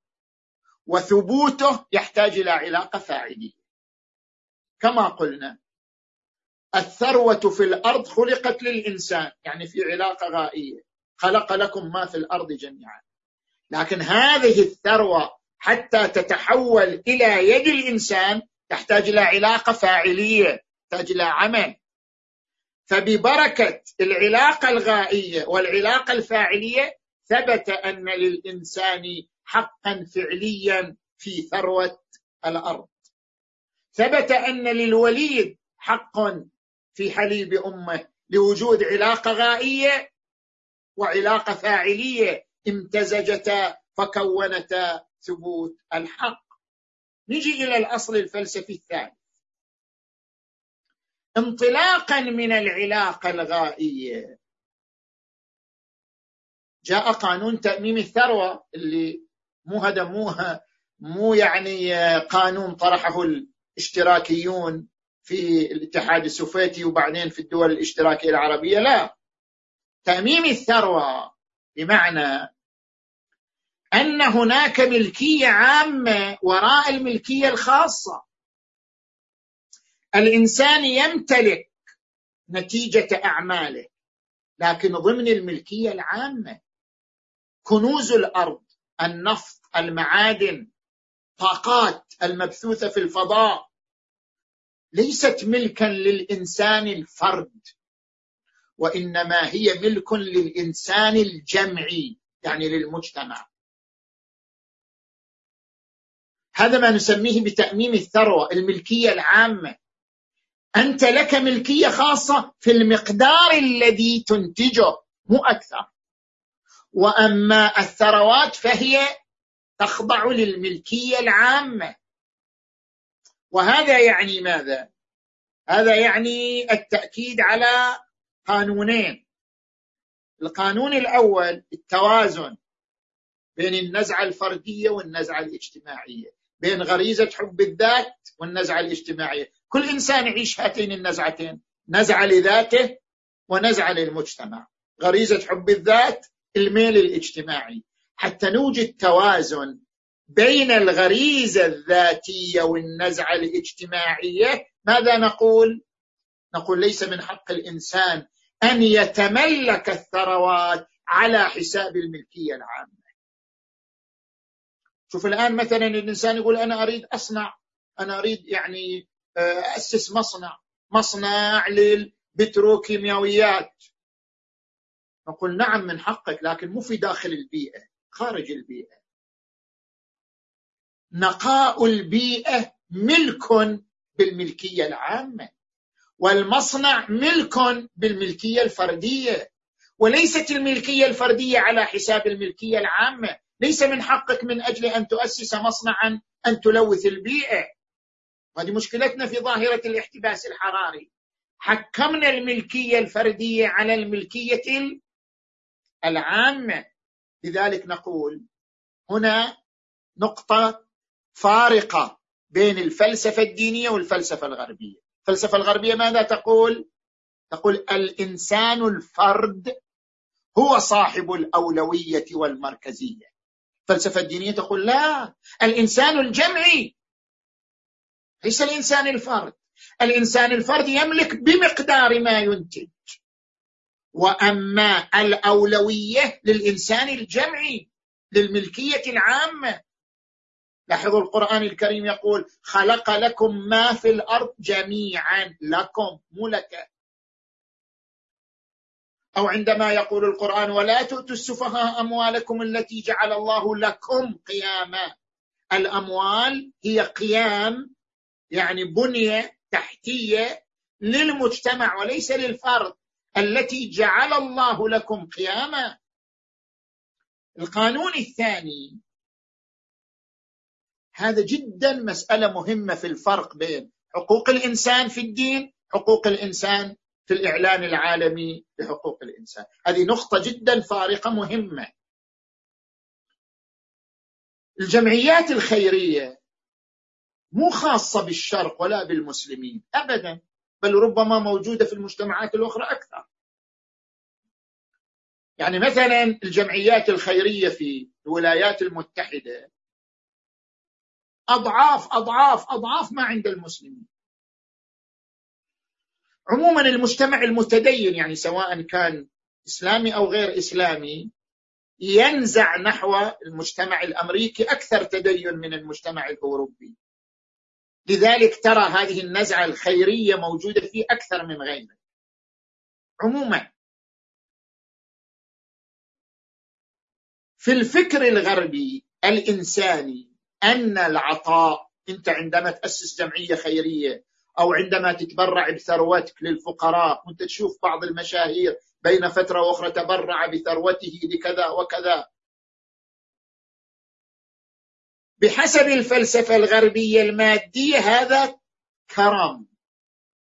وثبوته يحتاج إلى علاقة فاعلية. كما قلنا الثروة في الأرض خلقت للإنسان يعني في علاقة غائية. خلق لكم ما في الأرض جميعا. لكن هذه الثروة حتى تتحول إلى يد الإنسان تحتاج إلى علاقة فاعلية تحتاج إلى عمل. فببركة العلاقة الغائية والعلاقة الفاعلية ثبت أن للإنسان حقا فعليا في ثروة الأرض. ثبت أن للوليد حق في حليب أمه لوجود علاقة غائية وعلاقة فاعلية امتزجتا فكونتا ثبوت الحق. نجي إلى الأصل الفلسفي الثالث. انطلاقا من العلاقة الغائية. جاء قانون تأميم الثروة اللي مو هذا مو مو يعني قانون طرحه الاشتراكيون في الاتحاد السوفيتي وبعدين في الدول الاشتراكية العربية لا. تأميم الثروة بمعنى أن هناك ملكية عامة وراء الملكية الخاصة. الإنسان يمتلك نتيجة أعماله لكن ضمن الملكية العامة كنوز الأرض النفط المعادن طاقات المبثوثة في الفضاء. ليست ملكا للإنسان الفرد. وإنما هي ملك للإنسان الجمعي يعني للمجتمع. هذا ما نسميه بتأميم الثروة الملكية العامة. أنت لك ملكية خاصة في المقدار الذي تنتجه مو أكثر. وأما الثروات فهي تخضع للملكية العامة. وهذا يعني ماذا؟ هذا يعني التأكيد على قانونين القانون الأول التوازن بين النزعة الفردية والنزعة الاجتماعية بين غريزة حب الذات والنزعة الاجتماعية. كل إنسان يعيش هاتين النزعتين نزعة لذاته ونزعة للمجتمع. غريزة حب الذات الميل الاجتماعي. حتى نوجد توازن بين الغريزة الذاتية والنزعة الاجتماعية ماذا نقول؟ نقول ليس من حق الإنسان أن يتملك الثروات على حساب الملكية العامة. شوف الآن مثلا الإنسان يقول أنا أريد أصنع أنا أريد يعني آه، أسس مصنع مصنع للبتروكيماويات. نقول نعم من حقك لكن مو في داخل البيئة خارج البيئة. نقاء البيئة ملك بالملكية العامة. والمصنع ملك بالملكية الفردية. وليست الملكية الفردية على حساب الملكية العامة. ليس من حقك من أجل أن تؤسس مصنعا أن تلوث البيئة. هذه مشكلتنا في ظاهرة الاحتباس الحراري. حكمنا الملكية الفردية على الملكية العامة. لذلك نقول هنا نقطة فارقة بين الفلسفة الدينية والفلسفة الغربية. الفلسفة الغربية ماذا تقول؟ تقول الإنسان الفرد هو صاحب الأولوية والمركزية. الفلسفة الدينية تقول لا الإنسان الجمعي ليس الإنسان الفرد. الإنسان الفرد يملك بمقدار ما ينتج. وأما الأولوية للإنسان الجمعي للملكية العامة لاحظوا القرآن الكريم يقول خلق لكم ما في الأرض جميعا لكم مو لك. أو عندما يقول القرآن ولا تؤتوا السفهاء أموالكم التي جعل الله لكم قياما. الأموال هي قيام يعني بنية تحتية للمجتمع وليس للفرد التي جعل الله لكم قياما. القانون الثاني هذا جدا مسألة مهمة في الفرق بين حقوق الإنسان في الدين حقوق الإنسان في الإعلان العالمي لحقوق الإنسان هذه نقطة جدا فارقة مهمة الجمعيات الخيرية مو خاصة بالشرق ولا بالمسلمين ابدا بل ربما موجودة في المجتمعات الأخرى أكثر. يعني مثلا الجمعيات الخيرية في الولايات المتحدة أضعاف أضعاف أضعاف ما عند المسلمين. عموما المجتمع المتدين يعني سواء كان إسلامي أو غير إسلامي ينزع نحو المجتمع الأمريكي أكثر تدين من المجتمع الأوروبي. لذلك ترى هذه النزعة الخيرية موجودة في أكثر من غيره عموما في الفكر الغربي الإنساني أن العطاء أنت عندما تأسس جمعية خيرية أو عندما تتبرع بثروتك للفقراء وأنت تشوف بعض المشاهير بين فترة وأخرى تبرع بثروته لكذا وكذا. بحسب الفلسفة الغربية المادية هذا كرم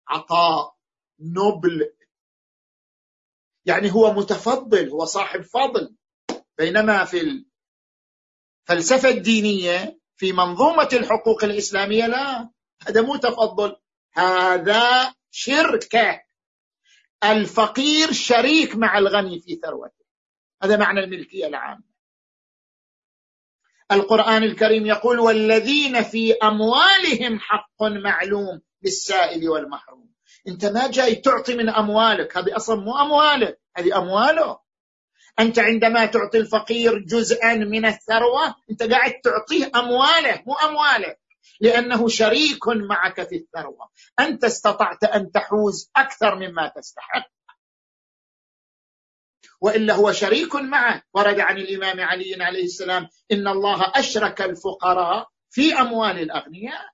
عطاء نبل. يعني هو متفضل هو صاحب فضل. بينما في الفلسفة الدينية في منظومة الحقوق الإسلامية لا هذا مو تفضل هذا شركه الفقير شريك مع الغني في ثروته هذا معنى الملكية العامة. القرآن الكريم يقول والذين في أموالهم حق معلوم للسائل والمحروم. أنت ما جاي تعطي من أموالك هذه أصلا مو أموالك هذه أمواله. أنت عندما تعطي الفقير جزءا من الثروة أنت قاعد تعطيه أمواله مو أموالك لأنه شريك معك في الثروة. أنت استطعت أن تحوز أكثر مما تستحق. وإلا هو شريك معه ورد عن الإمام علي عليه السلام إن الله أشرك الفقراء في أموال الأغنياء.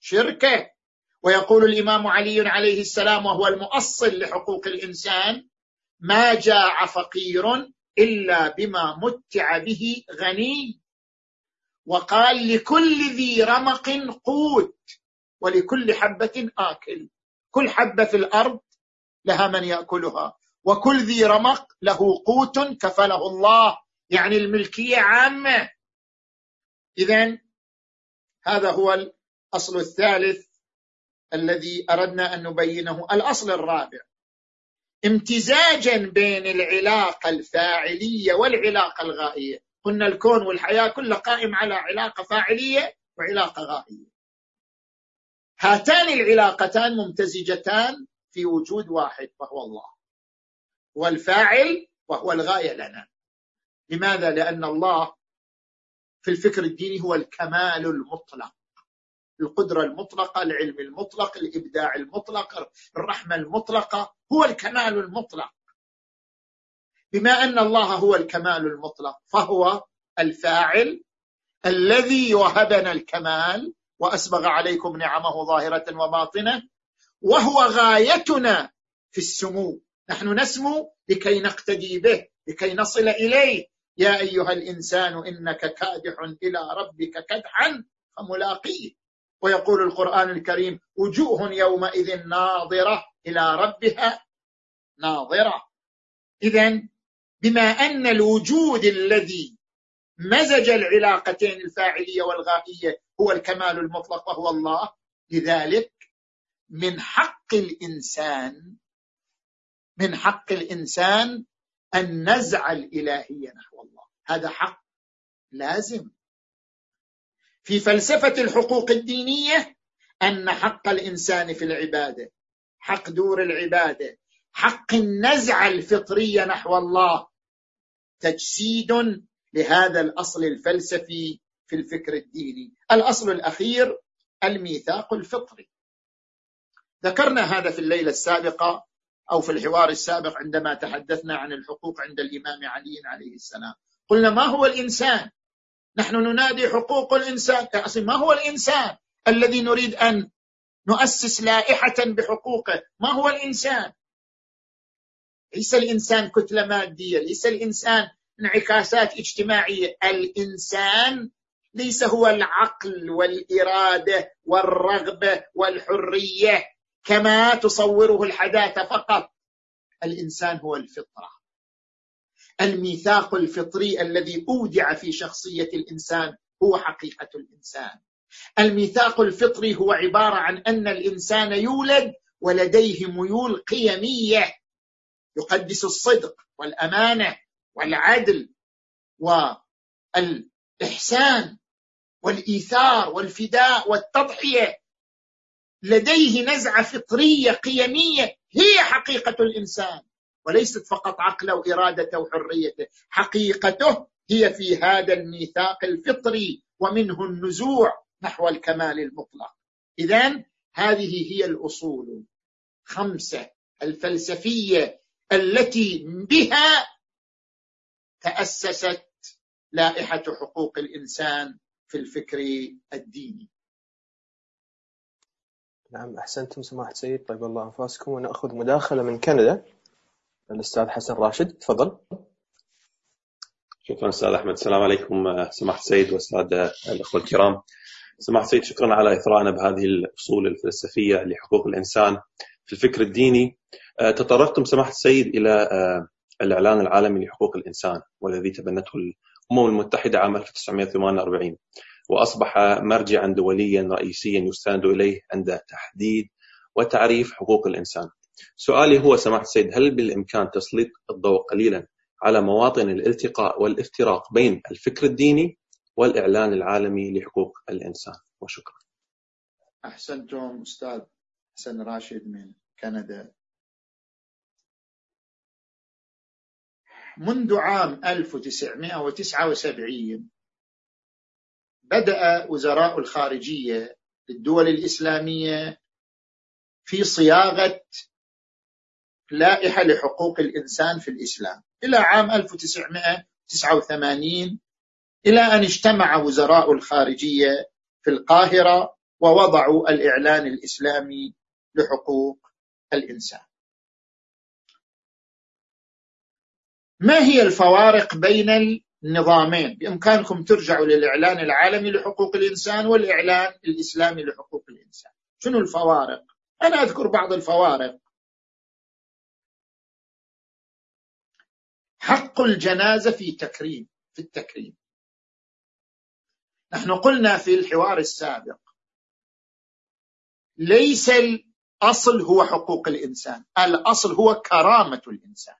شركة. ويقول الإمام علي عليه السلام وهو المؤصل لحقوق الإنسان ما جاع فقير إلا بما متع به غني. وقال لكل ذي رمق قوت ولكل حبة آكل. كل حبة في الأرض لها من يأكلها وكل ذي رمق له قوت كفله الله. يعني الملكية عامة. اذا هذا هو الأصل الثالث الذي أردنا أن نبينه الأصل الرابع. امتزاجا بين العلاقة الفاعلية والعلاقة الغائية. قلنا الكون والحياة كلها قائم على علاقة فاعلية وعلاقة غائية. هاتان العلاقتان ممتزجتان في وجود واحد وهو الله. والفاعل وهو الغاية لنا. لماذا؟ لأن الله في الفكر الديني هو الكمال المطلق. القدرة المطلقة العلم المطلق الإبداع المطلق الرحمة المطلقة هو الكمال المطلق. بما أن الله هو الكمال المطلق فهو الفاعل الذي وهبنا الكمال وأسبغ عليكم نعمه ظاهرة وباطنة وهو غايتنا في السمو. نحن نسمو لكي نقتدي به لكي نصل إليه. يا أيها الإنسان إنك كادح إلى ربك كدحا فملاقيه. ويقول القرآن الكريم وجوه يومئذ ناظرة إلى ربها. ناظرة. إذا بما أن الوجود الذي مزج العلاقتين الفاعلية والغائية هو الكمال المطلق وهو الله لذلك من حق الإنسان من حق الإنسان أن نزع الإلهية نحو الله. هذا حق لازم. في فلسفة الحقوق الدينية أن حق الإنسان في العبادة حق دور العبادة حق النزعة الفطرية نحو الله تجسيد لهذا الأصل الفلسفي في الفكر الديني. الأصل الأخير الميثاق الفطري. ذكرنا هذا في الليلة السابقة أو في الحوار السابق عندما تحدثنا عن الحقوق عند الإمام علي عليه السلام. قلنا ما هو الإنسان؟ نحن ننادي حقوق الإنسان. ما هو الإنسان الذي نريد أن نؤسس لائحة بحقوقه؟ ما هو الإنسان؟ ليس الإنسان كتلة مادية ليس الإنسان انعكاسات اجتماعية. الإنسان ليس هو العقل والإرادة والرغبة والحرية كما تصوره الحداثة فقط. الإنسان هو الفطرة. الميثاق الفطري الذي أودع في شخصية الإنسان هو حقيقة الإنسان. الميثاق الفطري هو عبارة عن أن الإنسان يولد ولديه ميول قيمية يقدس الصدق والأمانة والعدل والإحسان والإيثار والفداء والتضحية. لديه نزعة فطرية قيمية هي حقيقة الإنسان. وليست فقط عقله وإرادته وحريته حقيقته هي في هذا الميثاق الفطري ومنه النزوع نحو الكمال المطلق. إذا هذه هي الأصول خمسة الفلسفية التي بها تأسست لائحة حقوق الإنسان في الفكر الديني. نعم أحسنتم سماحة سيد طيب الله أنفاسكم. ونأخذ مداخلة من كندا. الأستاذ حسن راشد تفضل. شكرا أستاذ أحمد. السلام عليكم سماحة السيد وأستاذ الأخوة الكرام. سماحة السيد شكرا على إثرائنا بهذه الأصول الفلسفية لحقوق الإنسان في الفكر الديني. تطرقتم سماحة السيد إلى الإعلان العالمي لحقوق الإنسان والذي تبنته الأمم المتحدة عام 1948 وأصبح مرجعا دوليا رئيسيا يستند إليه عند تحديد وتعريف حقوق الإنسان. سؤالي هو سماحة السيد هل بالإمكان تسليط الضوء قليلا على مواطن الالتقاء والإفتراق بين الفكر الديني والإعلان العالمي لحقوق الإنسان؟ وشكرا. أحسنتم أستاذ حسن راشد من كندا. منذ عام 1979 بدأ وزراء الخارجية للدول الإسلامية في صياغة لائحة لحقوق الإنسان في الإسلام. إلى عام 1989 إلى أن اجتمع وزراء الخارجية في القاهرة ووضعوا الإعلان الإسلامي لحقوق الإنسان. ما هي الفوارق بين النظامين؟ بإمكانكم ترجعوا للإعلان العالمي لحقوق الإنسان والإعلان الإسلامي لحقوق الإنسان. شنو الفوارق؟ أنا أذكر بعض الفوارق. حق الجنازة في تكريم في التكريم. نحن قلنا في الحوار السابق ليس الأصل هو حقوق الإنسان الأصل هو كرامة الإنسان.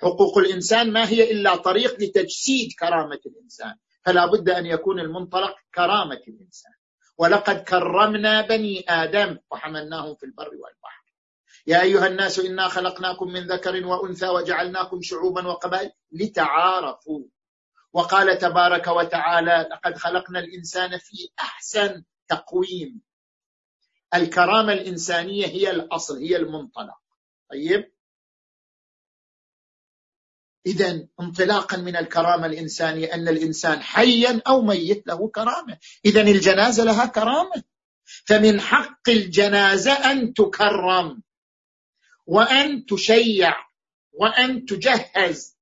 حقوق الإنسان ما هي إلا طريق لتجسيد كرامة الإنسان. فلا بد أن يكون المنطلق كرامة الإنسان. ولقد كرمنا بني آدم وحملناهم في البر والبحر. يا أيها الناس إنا خلقناكم من ذكر وأنثى وجعلناكم شعوبا وقبائل لتعارفوا. وقال تبارك وتعالى لقد خلقنا الإنسان في أحسن تقويم. الكرامة الإنسانية هي الأصل هي المنطلق. طيب؟ إذا انطلاقا من الكرامة الإنسانية أن الإنسان حيا أو ميت له كرامة. إذا الجنازة لها كرامة. فمن حق الجنازة أن تكرم. وأن تشيع وأن تجهز.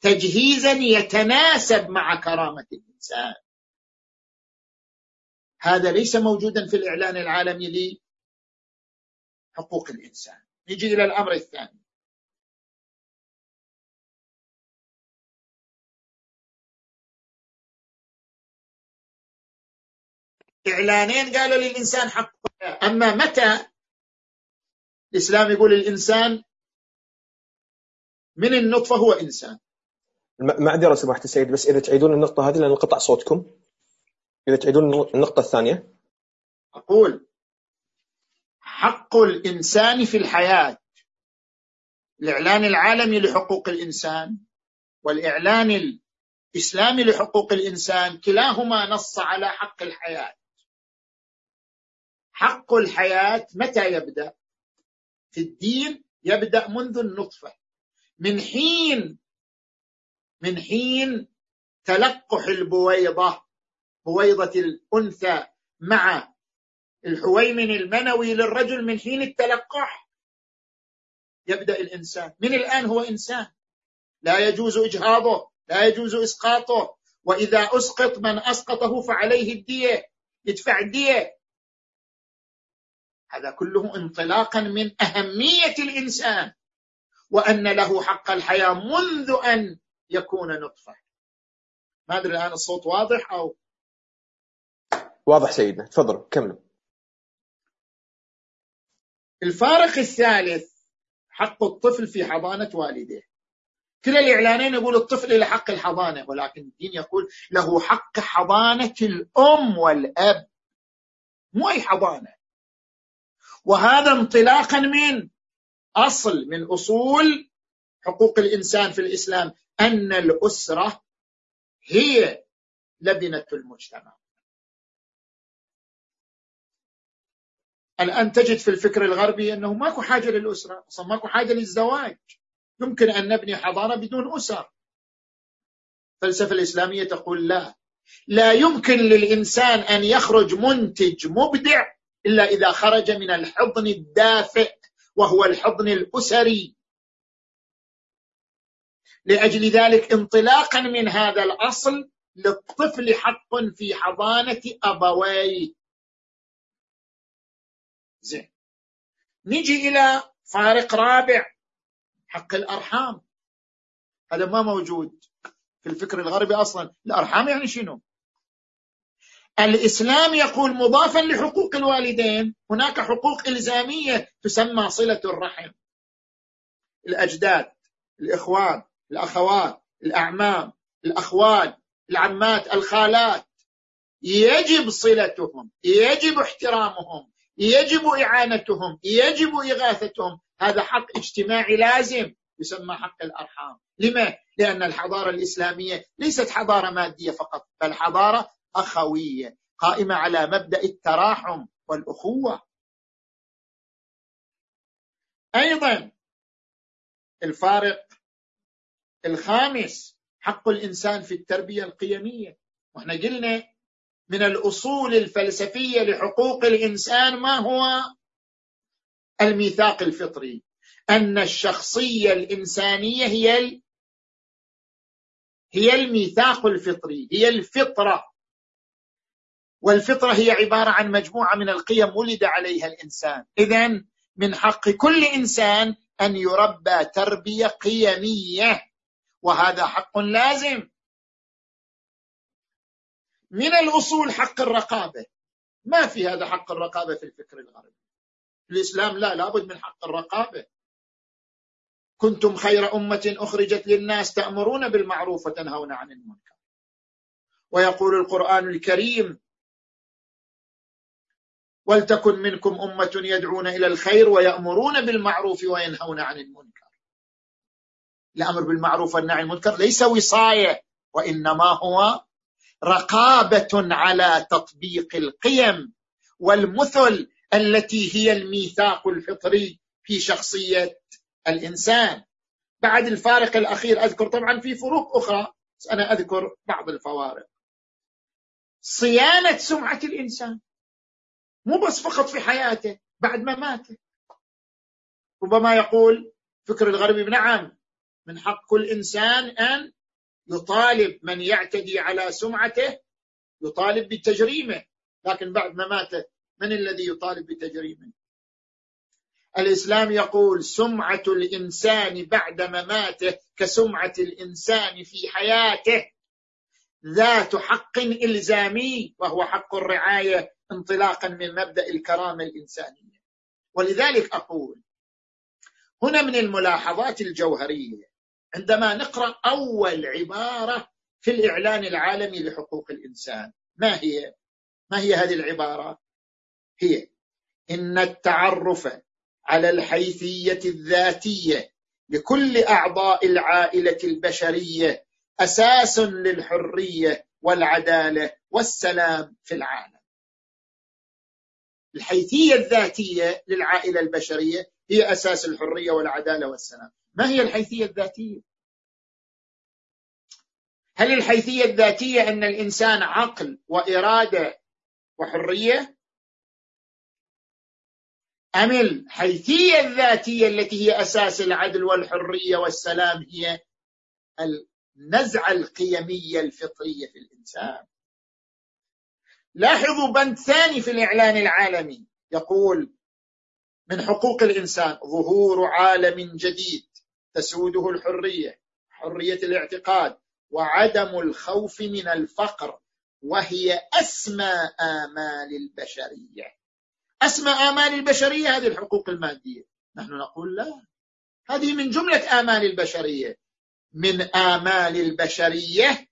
تجهيزا يتناسب مع كرامة الإنسان. هذا ليس موجودا في الإعلان العالمي لحقوق الإنسان. نجي إلى الأمر الثاني. إعلانين قالوا للإنسان حق. أما متى الإسلام يقول الإنسان من النطفة هو إنسان. معذرة سماحة السيد بس إذا تعيدون النقطة هذه لأن انقطع صوتكم. إذا تعيدون النقطة الثانية. أقول حق الإنسان في الحياة الإعلان العالمي لحقوق الإنسان والإعلان الإسلامي لحقوق الإنسان كلاهما نص على حق الحياة. حق الحياة متى يبدأ؟ في الدين يبدأ منذ النطفة. من حين من حين تلقح البويضة بويضة الأنثى مع الحويمن المنوي للرجل من حين التلقح. يبدأ الإنسان. من الآن هو إنسان. لا يجوز إجهاضه لا يجوز إسقاطه. وإذا أسقط من أسقطه فعليه الدية. يدفع الدية. هذا كله انطلاقا من أهمية الإنسان وأن له حق الحياة منذ أن يكون نطفة. ما أدري الآن الصوت واضح أو؟ واضح سيدنا. تفضل كملوا الفارق الثالث حق الطفل في حضانة والديه كلا الإعلانين يقول الطفل له حق الحضانة ولكن الدين يقول له حق حضانة الأم والأب مو أي حضانة. وهذا انطلاقا من أصل من أصول حقوق الإنسان في الإسلام أن الأسرة هي لبنة المجتمع. الآن تجد في الفكر الغربي أنه ماكو حاجة للأسرة أصلا ماكو حاجة للزواج. يمكن أن نبني حضارة بدون أسر. الفلسفة الإسلامية تقول لا. لا يمكن للإنسان أن يخرج منتج مبدع إلا إذا خرج من الحضن الدافئ وهو الحضن الأسري. لأجل ذلك انطلاقا من هذا الأصل للطفل حق في حضانة أبويه. زين. نجي إلى فارق رابع حق الأرحام. هذا ما موجود في الفكر الغربي أصلا. الأرحام يعني شنو؟ الإسلام يقول مضافا لحقوق الوالدين هناك حقوق إلزامية تسمى صلة الرحم. الأجداد الإخوان الأخوات الأعمام الأخوال العمات الخالات يجب صلتهم يجب احترامهم يجب إعانتهم يجب إغاثتهم. هذا حق اجتماعي لازم يسمى حق الأرحام. لما؟ لأن الحضارة الإسلامية ليست حضارة مادية فقط بل حضارة أخوية قائمة على مبدأ التراحم والأخوة. أيضا الفارق الخامس حق الإنسان في التربية القيمية. وإحنا قلنا من الأصول الفلسفية لحقوق الإنسان ما هو؟ الميثاق الفطري. أن الشخصية الإنسانية هي هي الميثاق الفطري هي الفطرة. والفطرة هي عبارة عن مجموعة من القيم ولد عليها الإنسان. إذا من حق كل إنسان أن يربى تربية قيمية وهذا حق لازم. من الأصول حق الرقابة. ما في هذا حق الرقابة في الفكر الغربي. الإسلام لا لابد من حق الرقابة. كنتم خير أمة أخرجت للناس تأمرون بالمعروف وتنهون عن المنكر. ويقول القرآن الكريم ولتكن منكم أمة يدعون إلى الخير ويأمرون بالمعروف وينهون عن المنكر. الأمر بالمعروف والنهي عن المنكر ليس وصاية وإنما هو رقابة على تطبيق القيم والمثل التي هي الميثاق الفطري في شخصية الإنسان. بعد الفارق الأخير أذكر طبعا في فروق أخرى أنا أذكر بعض الفوارق. صيانة سمعة الإنسان. مو بس فقط في حياته بعد ما مات. ربما يقول فكر الغربي نعم من حق كل إنسان أن يطالب من يعتدي على سمعته يطالب بتجريمه. لكن بعد ما مات من الذي يطالب بتجريمه؟ الإسلام يقول سمعة الإنسان بعد مماته كسمعة الإنسان في حياته. ذات حق إلزامي وهو حق الرعاية انطلاقا من مبدأ الكرامة الإنسانية ولذلك أقول هنا من الملاحظات الجوهرية عندما نقرأ أول عبارة في الإعلان العالمي لحقوق الإنسان ما هي؟ ما هي هذه العبارة؟ هي إن التعرف على الحيثية الذاتية لكل أعضاء العائلة البشرية أساس للحرية والعدالة والسلام في العالم الحيثية الذاتية للعائلة البشرية هي أساس الحرية والعدالة والسلام ما هي الحيثية الذاتية؟ هل الحيثية الذاتية أن الإنسان عقل وإرادة وحرية؟ أم الحيثية الذاتية التي هي أساس العدل والحرية والسلام هي النزعة القيمية الفطرية في الإنسان لاحظوا بند ثاني في الإعلان العالمي. يقول من حقوق الإنسان ظهور عالم جديد تسوده الحرية حرية الاعتقاد وعدم الخوف من الفقر وهي أسمى آمال البشرية. أسمى آمال البشرية هذه الحقوق المادية. نحن نقول لا. هذه من جملة آمال البشرية. من آمال البشرية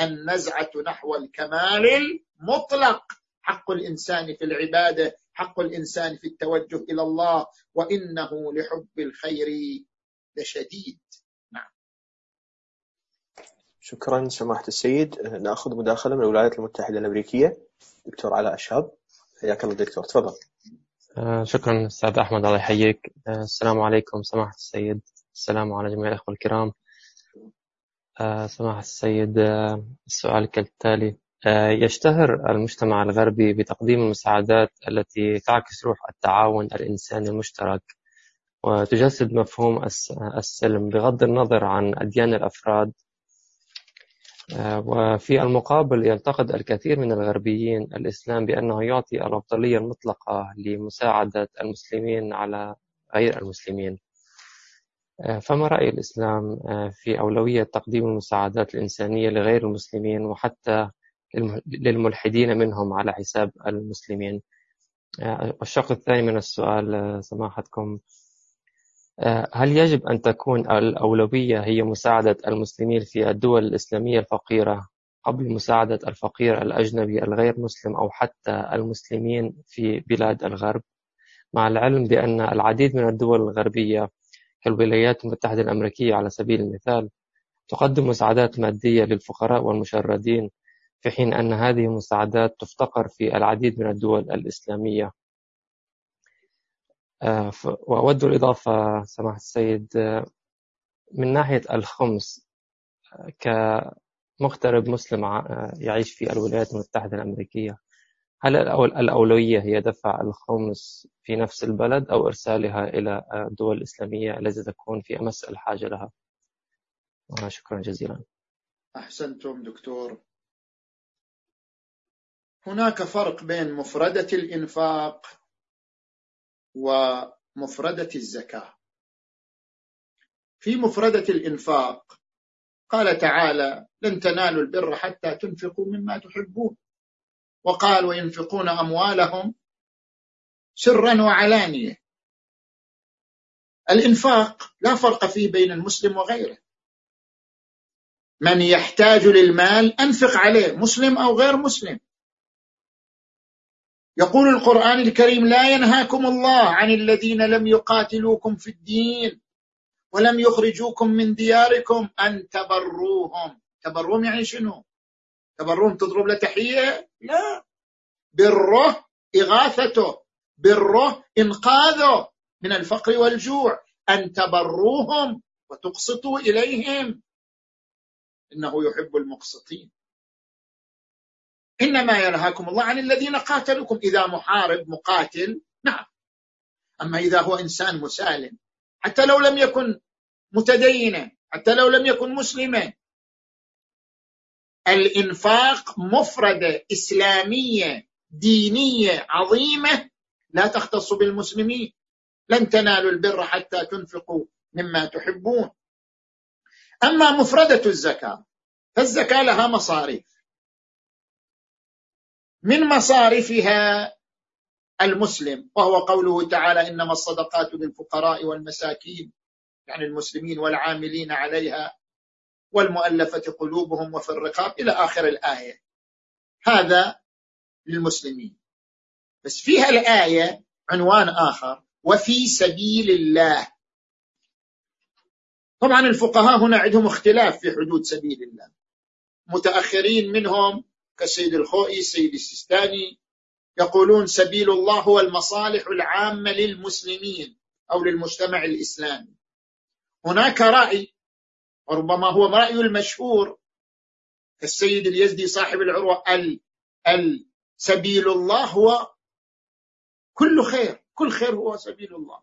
النزعة نحو الكمال المطلق حق الإنسان في العبادة حق الإنسان في التوجه إلى الله وإنه لحب الخير لشديد. نعم. شكرا سماحة السيد. نأخذ مداخلة من الولايات المتحدة الأمريكية. دكتور علاء الشاب حياك الله دكتور. تفضل. آه، شكرا أستاذ أحمد. الله يحييك. آه، السلام عليكم سماحة السيد. السلام على جميع الأخوة الكرام. آه، سماحة السيد السؤال كالتالي. يشتهر المجتمع الغربي بتقديم المساعدات التي تعكس روح التعاون الإنساني المشترك وتجسد مفهوم السلم بغض النظر عن أديان الأفراد. وفي المقابل ينتقد الكثير من الغربيين الإسلام بأنه يعطي الأفضلية المطلقة لمساعدة المسلمين على غير المسلمين. فما رأي الإسلام في أولوية تقديم المساعدات الإنسانية لغير المسلمين وحتى للملحدين منهم على حساب المسلمين. الشق الثاني من السؤال سماحتكم. هل يجب أن تكون الأولوية هي مساعدة المسلمين في الدول الإسلامية الفقيرة قبل مساعدة الفقير الأجنبي الغير مسلم أو حتى المسلمين في بلاد الغرب؟ مع العلم بأن العديد من الدول الغربية كالولايات المتحدة الأمريكية على سبيل المثال تقدم مساعدات مادية للفقراء والمشردين في حين أن هذه المساعدات تفتقر في العديد من الدول الإسلامية. آه، وأود الإضافة سماحة السيد آه، من ناحية الخمس آه، كمغترب مسلم يعيش في الولايات المتحدة الأمريكية هل الأولوية هي دفع الخمس في نفس البلد أو إرسالها إلى الدول الإسلامية التي تكون في أمس الحاجة لها؟ شكرا جزيلا. أحسنتم دكتور. هناك فرق بين مفردة الإنفاق ومفردة الزكاة. في مفردة الإنفاق قال تعالى لن تنالوا البر حتى تنفقوا مما تحبون وقال وينفقون أموالهم سرا وعلانية الإنفاق لا فرق فيه بين المسلم وغيره. من يحتاج للمال أنفق عليه مسلم أو غير مسلم. يقول القرآن الكريم لا ينهاكم الله عن الذين لم يقاتلوكم في الدين ولم يخرجوكم من دياركم أن تبروهم. تبروهم يعني شنو؟ تبروهم تضرب له تحية؟ لا. بره إغاثته. بره إنقاذه من الفقر والجوع. أن تبروهم وتقسطوا إليهم. إنه يحب المقسطين. إنما ينهاكم الله عن الذين قاتلوكم. إذا محارب مقاتل نعم. أما إذا هو إنسان مسالم حتى لو لم يكن متدينا حتى لو لم يكن مسلما الإنفاق مفردة إسلامية دينية عظيمة لا تختص بالمسلمين. لن تنالوا البر حتى تنفقوا مما تحبون. أما مفردة الزكاة فالزكاة لها مصاريف. من مصارفها المسلم وهو قوله تعالى إنما الصدقات للفقراء والمساكين يعني المسلمين والعاملين عليها والمؤلفة قلوبهم وفي الرقاب إلى آخر الآية. هذا للمسلمين. بس فيها الآية عنوان آخر وفي سبيل الله. طبعا الفقهاء هنا عندهم اختلاف في حدود سبيل الله. متأخرين منهم كالسيد الخوئي السيد السيستاني يقولون سبيل الله هو المصالح العامة للمسلمين أو للمجتمع الإسلامي. هناك رأي وربما هو رأي المشهور كالسيد اليزدي صاحب العروة ال سبيل الله هو كل خير كل خير هو سبيل الله.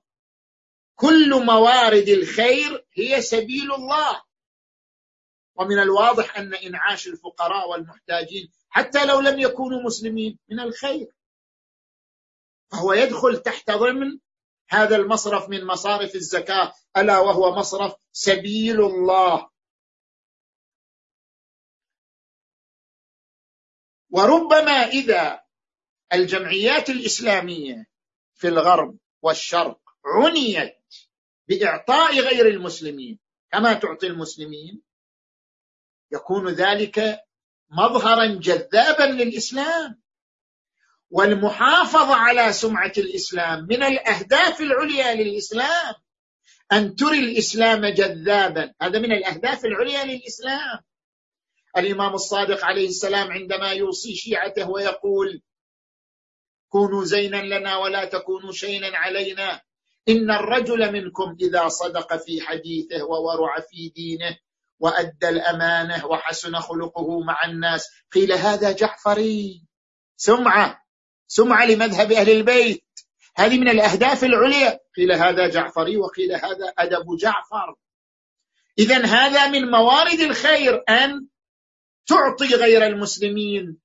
كل موارد الخير هي سبيل الله. ومن الواضح أن إنعاش الفقراء والمحتاجين حتى لو لم يكونوا مسلمين من الخير. فهو يدخل تحت ضمن هذا المصرف من مصارف الزكاة ألا وهو مصرف سبيل الله. وربما إذا الجمعيات الإسلامية في الغرب والشرق عنيت بإعطاء غير المسلمين كما تعطي المسلمين يكون ذلك مظهرا جذابا للإسلام. والمحافظة على سمعة الإسلام من الأهداف العليا للإسلام. أن تري الإسلام جذابا. هذا من الأهداف العليا للإسلام. الإمام الصادق عليه السلام عندما يوصي شيعته ويقول كونوا زينا لنا ولا تكونوا شينا علينا. إن الرجل منكم إذا صدق في حديثه وورع في دينه وأدى الأمانة وحسن خلقه مع الناس. قيل هذا جعفري. سمعة. سمعة لمذهب أهل البيت. هذه من الأهداف العليا. قيل هذا جعفري وقيل هذا أدب جعفر. إذا هذا من موارد الخير أن تعطي غير المسلمين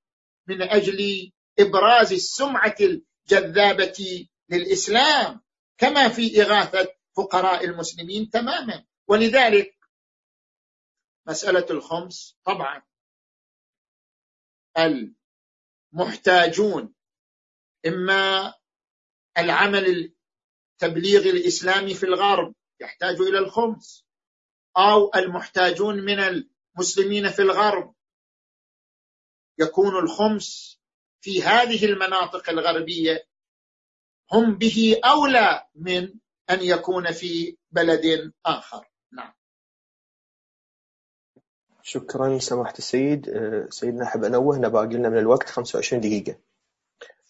من أجل إبراز السمعة الجذابة للإسلام. كما في إغاثة فقراء المسلمين تماما. ولذلك مسألة الخمس طبعا. المحتاجون إما العمل التبليغي الإسلامي في الغرب يحتاج إلى الخمس أو المحتاجون من المسلمين في الغرب. يكون الخمس في هذه المناطق الغربية هم به أولى من أن يكون في بلد آخر. شكرا سماحة السيد. آه، سيدنا أحب أنوه باقي لنا من الوقت 25 دقيقة.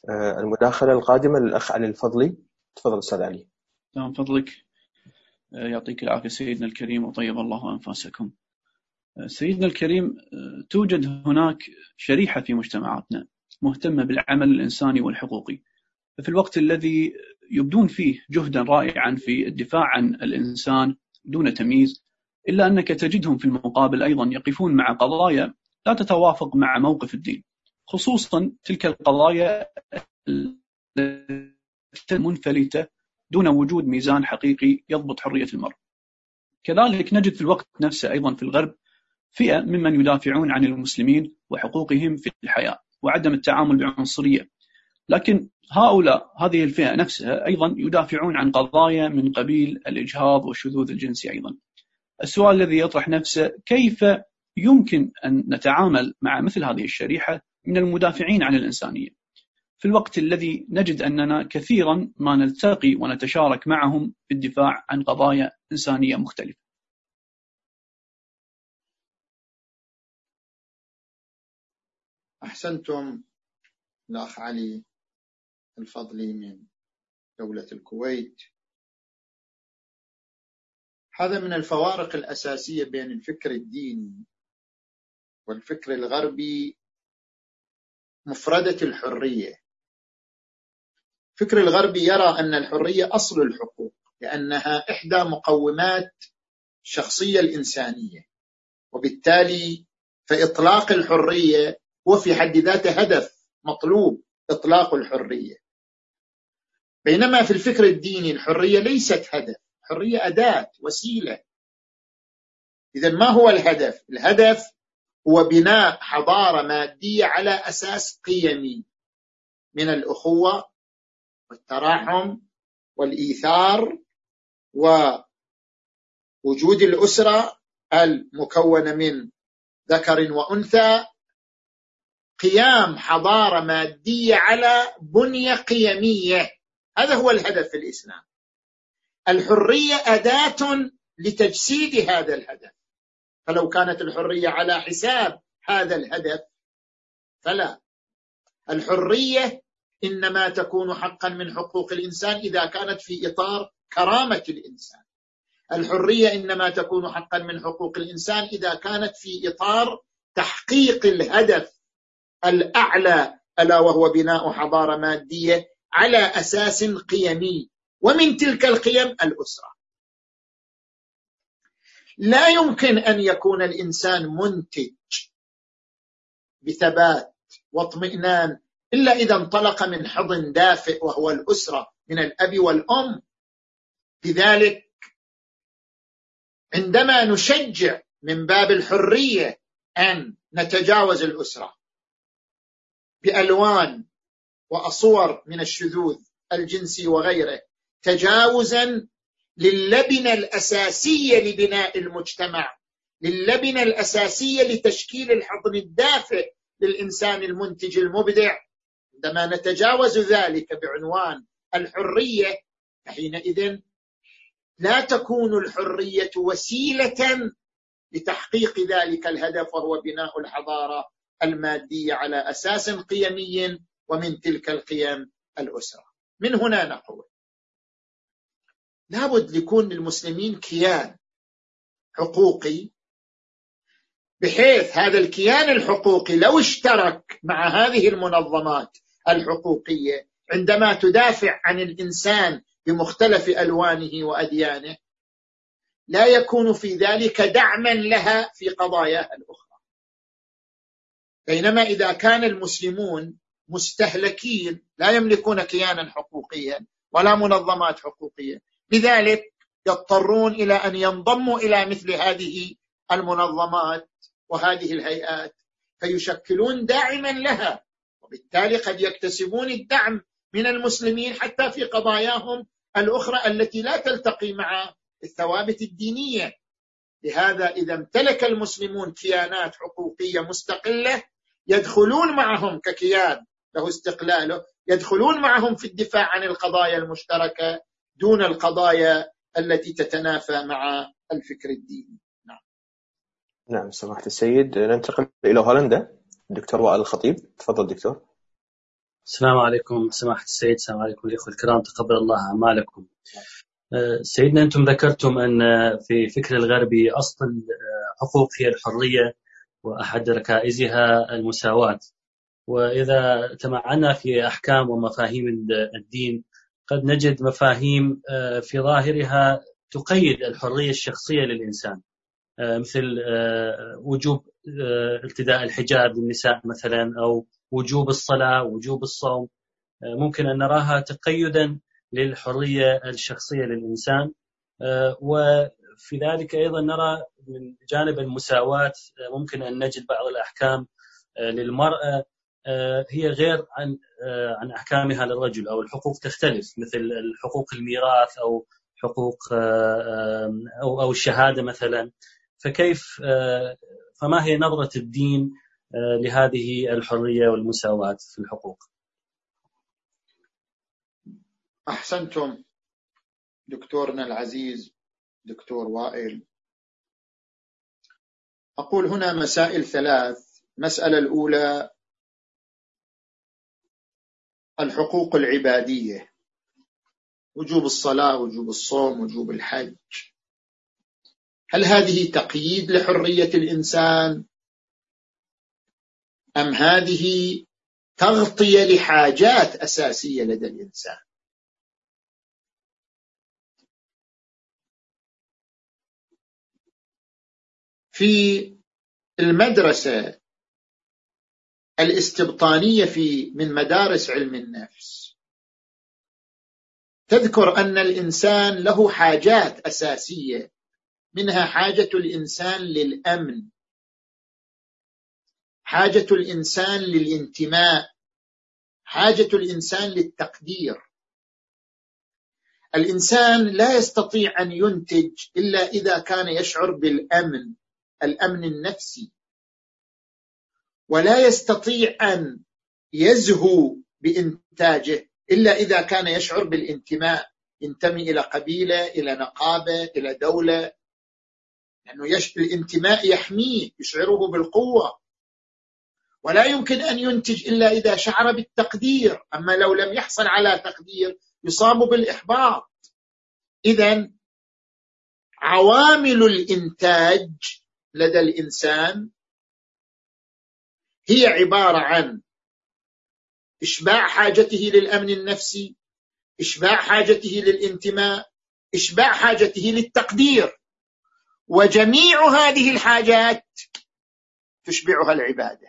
آه، المداخلة القادمة للأخ علي الفضلي. تفضل أستاذ علي. تمام فضلك. آه، يعطيك العافية سيدنا الكريم وطيب الله أنفاسكم. سيدنا الكريم توجد هناك شريحة في مجتمعاتنا مهتمة بالعمل الإنساني والحقوقي. في الوقت الذي يبدون فيه جهدا رائعا في الدفاع عن الإنسان دون تمييز إلا أنك تجدهم في المقابل أيضا يقفون مع قضايا لا تتوافق مع موقف الدين خصوصا تلك القضايا المنفلتة دون وجود ميزان حقيقي يضبط حرية المرء. كذلك نجد في الوقت نفسه أيضا في الغرب فئة ممن يدافعون عن المسلمين وحقوقهم في الحياة وعدم التعامل بعنصرية. لكن هؤلاء هذه الفئة نفسها أيضا يدافعون عن قضايا من قبيل الإجهاض والشذوذ الجنسي أيضا. السؤال الذي يطرح نفسه كيف يمكن أن نتعامل مع مثل هذه الشريحة من المدافعين عن الإنسانية؟ في الوقت الذي نجد أننا كثيرا ما نلتقي ونتشارك معهم في الدفاع عن قضايا إنسانية مختلفة. أحسنتم الأخ علي الفضلي من دولة الكويت. هذا من الفوارق الأساسية بين الفكر الديني والفكر الغربي مفردة الحرية. الفكر الغربي يرى أن الحرية أصل الحقوق لأنها إحدى مقومات الشخصية الإنسانية وبالتالي فإطلاق الحرية هو في حد ذاته هدف مطلوب إطلاق الحرية. بينما في الفكر الديني الحرية ليست هدف. الحرية أداة وسيلة. إذا ما هو الهدف؟ الهدف هو بناء حضارة مادية على أساس قيمي من الأخوة والتراحم والإيثار ووجود الأسرة المكونة من ذكر وأنثى. قيام حضارة مادية على بنية قيمية. هذا هو الهدف في الإسلام. الحرية أداة لتجسيد هذا الهدف. فلو كانت الحرية على حساب هذا الهدف فلا. الحرية إنما تكون حقا من حقوق الإنسان إذا كانت في إطار كرامة الإنسان. الحرية إنما تكون حقا من حقوق الإنسان إذا كانت في إطار تحقيق الهدف الأعلى ألا وهو بناء حضارة مادية على أساس قيمي. ومن تلك القيم الأسرة. لا يمكن أن يكون الإنسان منتج بثبات واطمئنان إلا إذا انطلق من حضن دافئ وهو الأسرة من الأب والأم. لذلك عندما نشجع من باب الحرية أن نتجاوز الأسرة بألوان وأصور من الشذوذ الجنسي وغيره تجاوزا للبنة الأساسية لبناء المجتمع للبنة الأساسية لتشكيل الحضن الدافئ للإنسان المنتج المبدع. عندما نتجاوز ذلك بعنوان الحرية فحينئذ لا تكون الحرية وسيلة لتحقيق ذلك الهدف وهو بناء الحضارة المادية على أساس قيمي ومن تلك القيم الأسرة. من هنا نقول لابد ليكون للمسلمين كيان حقوقي بحيث هذا الكيان الحقوقي لو اشترك مع هذه المنظمات الحقوقية عندما تدافع عن الإنسان بمختلف ألوانه وأديانه لا يكون في ذلك دعما لها في قضاياها الأخرى. بينما إذا كان المسلمون مستهلكين لا يملكون كيانا حقوقيا ولا منظمات حقوقية لذلك يضطرون إلى أن ينضموا إلى مثل هذه المنظمات وهذه الهيئات فيشكلون داعما لها وبالتالي قد يكتسبون الدعم من المسلمين حتى في قضاياهم الأخرى التي لا تلتقي مع الثوابت الدينية. لهذا إذا امتلك المسلمون كيانات حقوقية مستقلة يدخلون معهم ككيان له استقلاله يدخلون معهم في الدفاع عن القضايا المشتركة دون القضايا التي تتنافى مع الفكر الديني. نعم. نعم سماحة السيد ننتقل إلى هولندا. دكتور وائل الخطيب تفضل دكتور. السلام عليكم سماحة السيد السلام عليكم الإخوة الكرام تقبل الله أعمالكم. أه، سيدنا أنتم ذكرتم أن في فكر الغربي أصل حقوق هي الحرية وأحد ركائزها المساواة. وإذا تمعنا في أحكام ومفاهيم الدين قد نجد مفاهيم أه، في ظاهرها تقيد الحرية الشخصية للإنسان. أه، مثل وجوب ارتداء الحجاب للنساء مثلا أو وجوب الصلاة وجوب الصوم. آه، ممكن أن نراها تقيدا للحرية الشخصية للإنسان. آه، وفي ذلك أيضا نرى من جانب المساواة آه، ممكن أن نجد بعض الأحكام للمرأة هي غير عن عن أحكامها للرجل أو الحقوق تختلف مثل حقوق الميراث أو حقوق أو أو الشهادة مثلا. فكيف فما هي نظرة الدين لهذه الحرية والمساواة في الحقوق؟ أحسنتم دكتورنا العزيز دكتور وائل. أقول هنا مسائل ثلاث. المساله الأولى الحقوق العبادية. وجوب الصلاة وجوب الصوم وجوب الحج. هل هذه تقييد لحرية الإنسان؟ أم هذه تغطية لحاجات أساسية لدى الإنسان؟ في المدرسة الاستبطانية في من مدارس علم النفس. تذكر أن الإنسان له حاجات أساسية منها حاجة الإنسان للأمن حاجة الإنسان للانتماء حاجة الإنسان للتقدير. الإنسان لا يستطيع أن ينتج إلا إذا كان يشعر بالأمن الأمن النفسي. ولا يستطيع أن يزهو بإنتاجه إلا إذا كان يشعر بالانتماء ينتمي إلى قبيلة إلى نقابة إلى دولة. لأنه يش... الانتماء يحميه يشعره بالقوة. ولا يمكن أن ينتج إلا إذا شعر بالتقدير. أما لو لم يحصل على تقدير يصاب بالإحباط. اذا عوامل الإنتاج لدى الإنسان هي عبارة عن إشباع حاجته للأمن النفسي إشباع حاجته للانتماء إشباع حاجته للتقدير. وجميع هذه الحاجات تشبعها العبادة.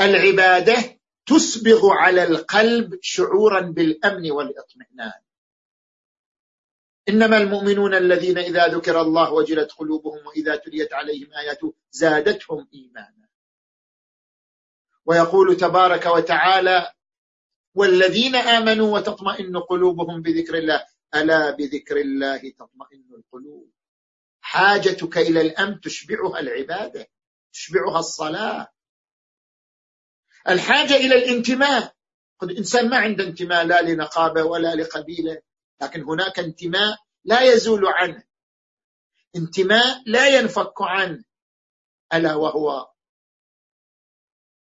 العبادة تسبغ على القلب شعورا بالأمن والإطمئنان. إنما المؤمنون الذين إذا ذكر الله وجلت قلوبهم وإذا تليت عليهم آياته زادتهم إيمانا. ويقول تبارك وتعالى والذين آمنوا وتطمئن قلوبهم بذكر الله ألا بذكر الله تطمئن القلوب؟ حاجتك إلى الأمن تشبعها العبادة تشبعها الصلاة. الحاجة إلى الانتماء قد إنسان ما عنده انتماء لا لنقابة ولا لقبيلة. لكن هناك انتماء لا يزول عنه. انتماء لا ينفك عنه. ألا وهو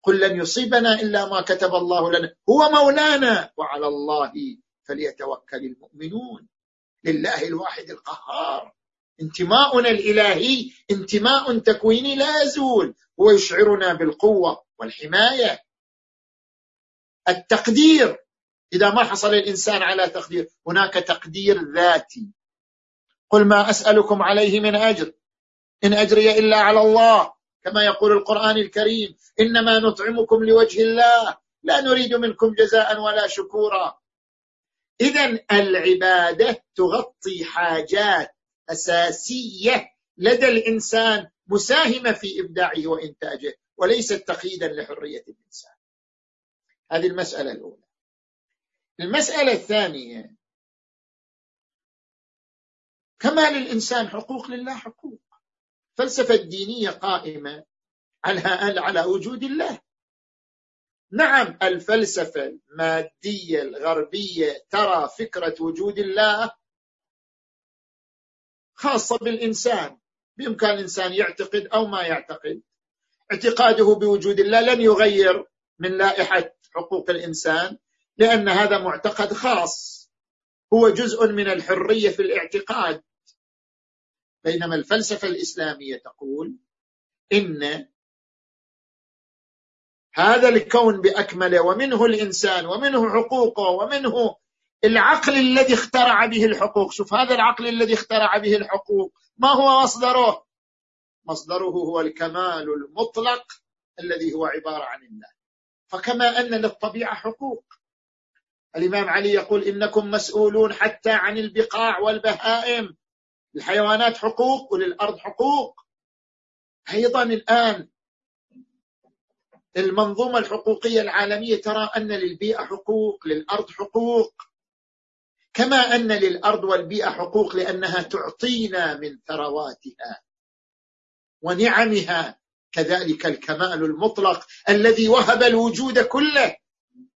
قل لن يصيبنا إلا ما كتب الله لنا. هو مولانا. وعلى الله فليتوكل المؤمنون. لله الواحد القهار. انتماؤنا الإلهي انتماء تكويني لا يزول. هو يشعرنا بالقوة والحماية. التقدير. إذا ما حصل الإنسان على تقدير هناك تقدير ذاتي. قل ما أسألكم عليه من أجر. إن أجري إلا على الله كما يقول القرآن الكريم. إنما نطعمكم لوجه الله لا نريد منكم جزاء ولا شكورا. إذا العبادة تغطي حاجات أساسية لدى الإنسان مساهمة في إبداعه وإنتاجه وليست تقييدا لحرية الإنسان. هذه المسألة الأولى. المسألة الثانية كما للإنسان حقوق لله حقوق. الفلسفة الدينية قائمة على على وجود الله. نعم الفلسفة المادية الغربية ترى فكرة وجود الله خاصة بالإنسان. بإمكان الإنسان يعتقد أو ما يعتقد. اعتقاده بوجود الله لن يغير من لائحة حقوق الإنسان. لأن هذا معتقد خاص. هو جزء من الحرية في الاعتقاد. بينما الفلسفة الإسلامية تقول إن هذا الكون بأكمله ومنه الإنسان ومنه حقوقه ومنه العقل الذي اخترع به الحقوق. شوف هذا العقل الذي اخترع به الحقوق ما هو مصدره؟ مصدره هو الكمال المطلق الذي هو عبارة عن الله. فكما أن للطبيعة حقوق. الإمام علي يقول إنكم مسؤولون حتى عن البقاع والبهائم. الحيوانات حقوق وللأرض حقوق. أيضا الآن المنظومة الحقوقية العالمية ترى أن للبيئة حقوق للأرض حقوق. كما أن للأرض والبيئة حقوق لأنها تعطينا من ثرواتها ونعمها. كذلك الكمال المطلق الذي وهب الوجود كله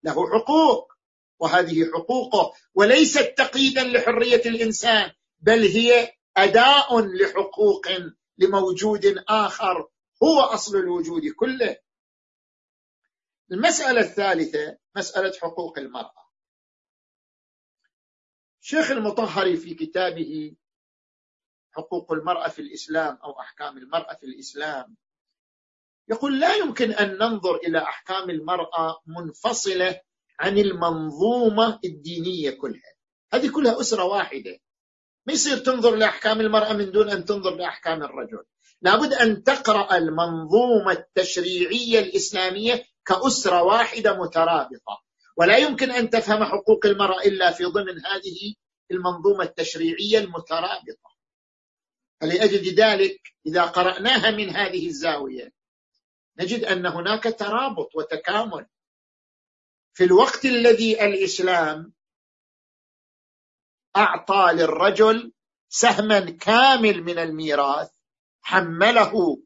له حقوق. وهذه حقوقه وليست تقييدا لحرية الإنسان بل هي أداء لحقوق لموجود آخر هو أصل الوجود كله. المسألة الثالثة مسألة حقوق المرأة. شيخ المطهري في كتابه حقوق المرأة في الإسلام أو أحكام المرأة في الإسلام يقول لا يمكن أن ننظر إلى أحكام المرأة منفصلة عن المنظومة الدينية كلها. هذه كلها أسرة واحدة. ما يصير تنظر لأحكام المرأة من دون أن تنظر لأحكام الرجل. لابد أن تقرأ المنظومة التشريعية الإسلامية كأسرة واحدة مترابطة. ولا يمكن أن تفهم حقوق المرأة إلا في ضمن هذه المنظومة التشريعية المترابطة. فلأجل ذلك إذا قرأناها من هذه الزاوية نجد أن هناك ترابط وتكامل. في الوقت الذي الإسلام أعطى للرجل سهما كامل من الميراث حمله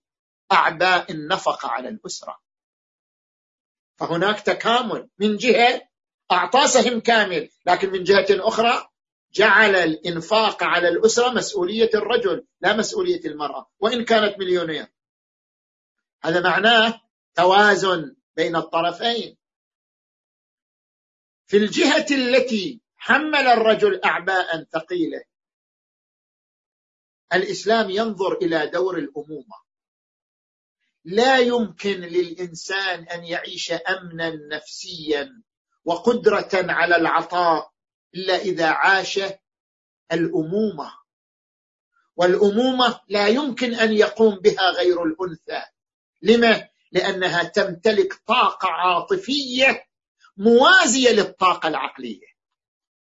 اعباء النفقة على الأسرة. فهناك تكامل. من جهة أعطى سهم كامل لكن من جهة أخرى جعل الإنفاق على الأسرة مسؤولية الرجل لا مسؤولية المرأة وإن كانت مليونير. هذا معناه توازن بين الطرفين. في الجهة التي حمل الرجل اعباء ثقيلة. الإسلام ينظر إلى دور الأمومة. لا يمكن للإنسان أن يعيش أمنا نفسيا وقدرة على العطاء إلا إذا عاش الأمومة. والأمومة لا يمكن أن يقوم بها غير الأنثى. لما؟ لأنها تمتلك طاقة عاطفية موازية للطاقة العقلية.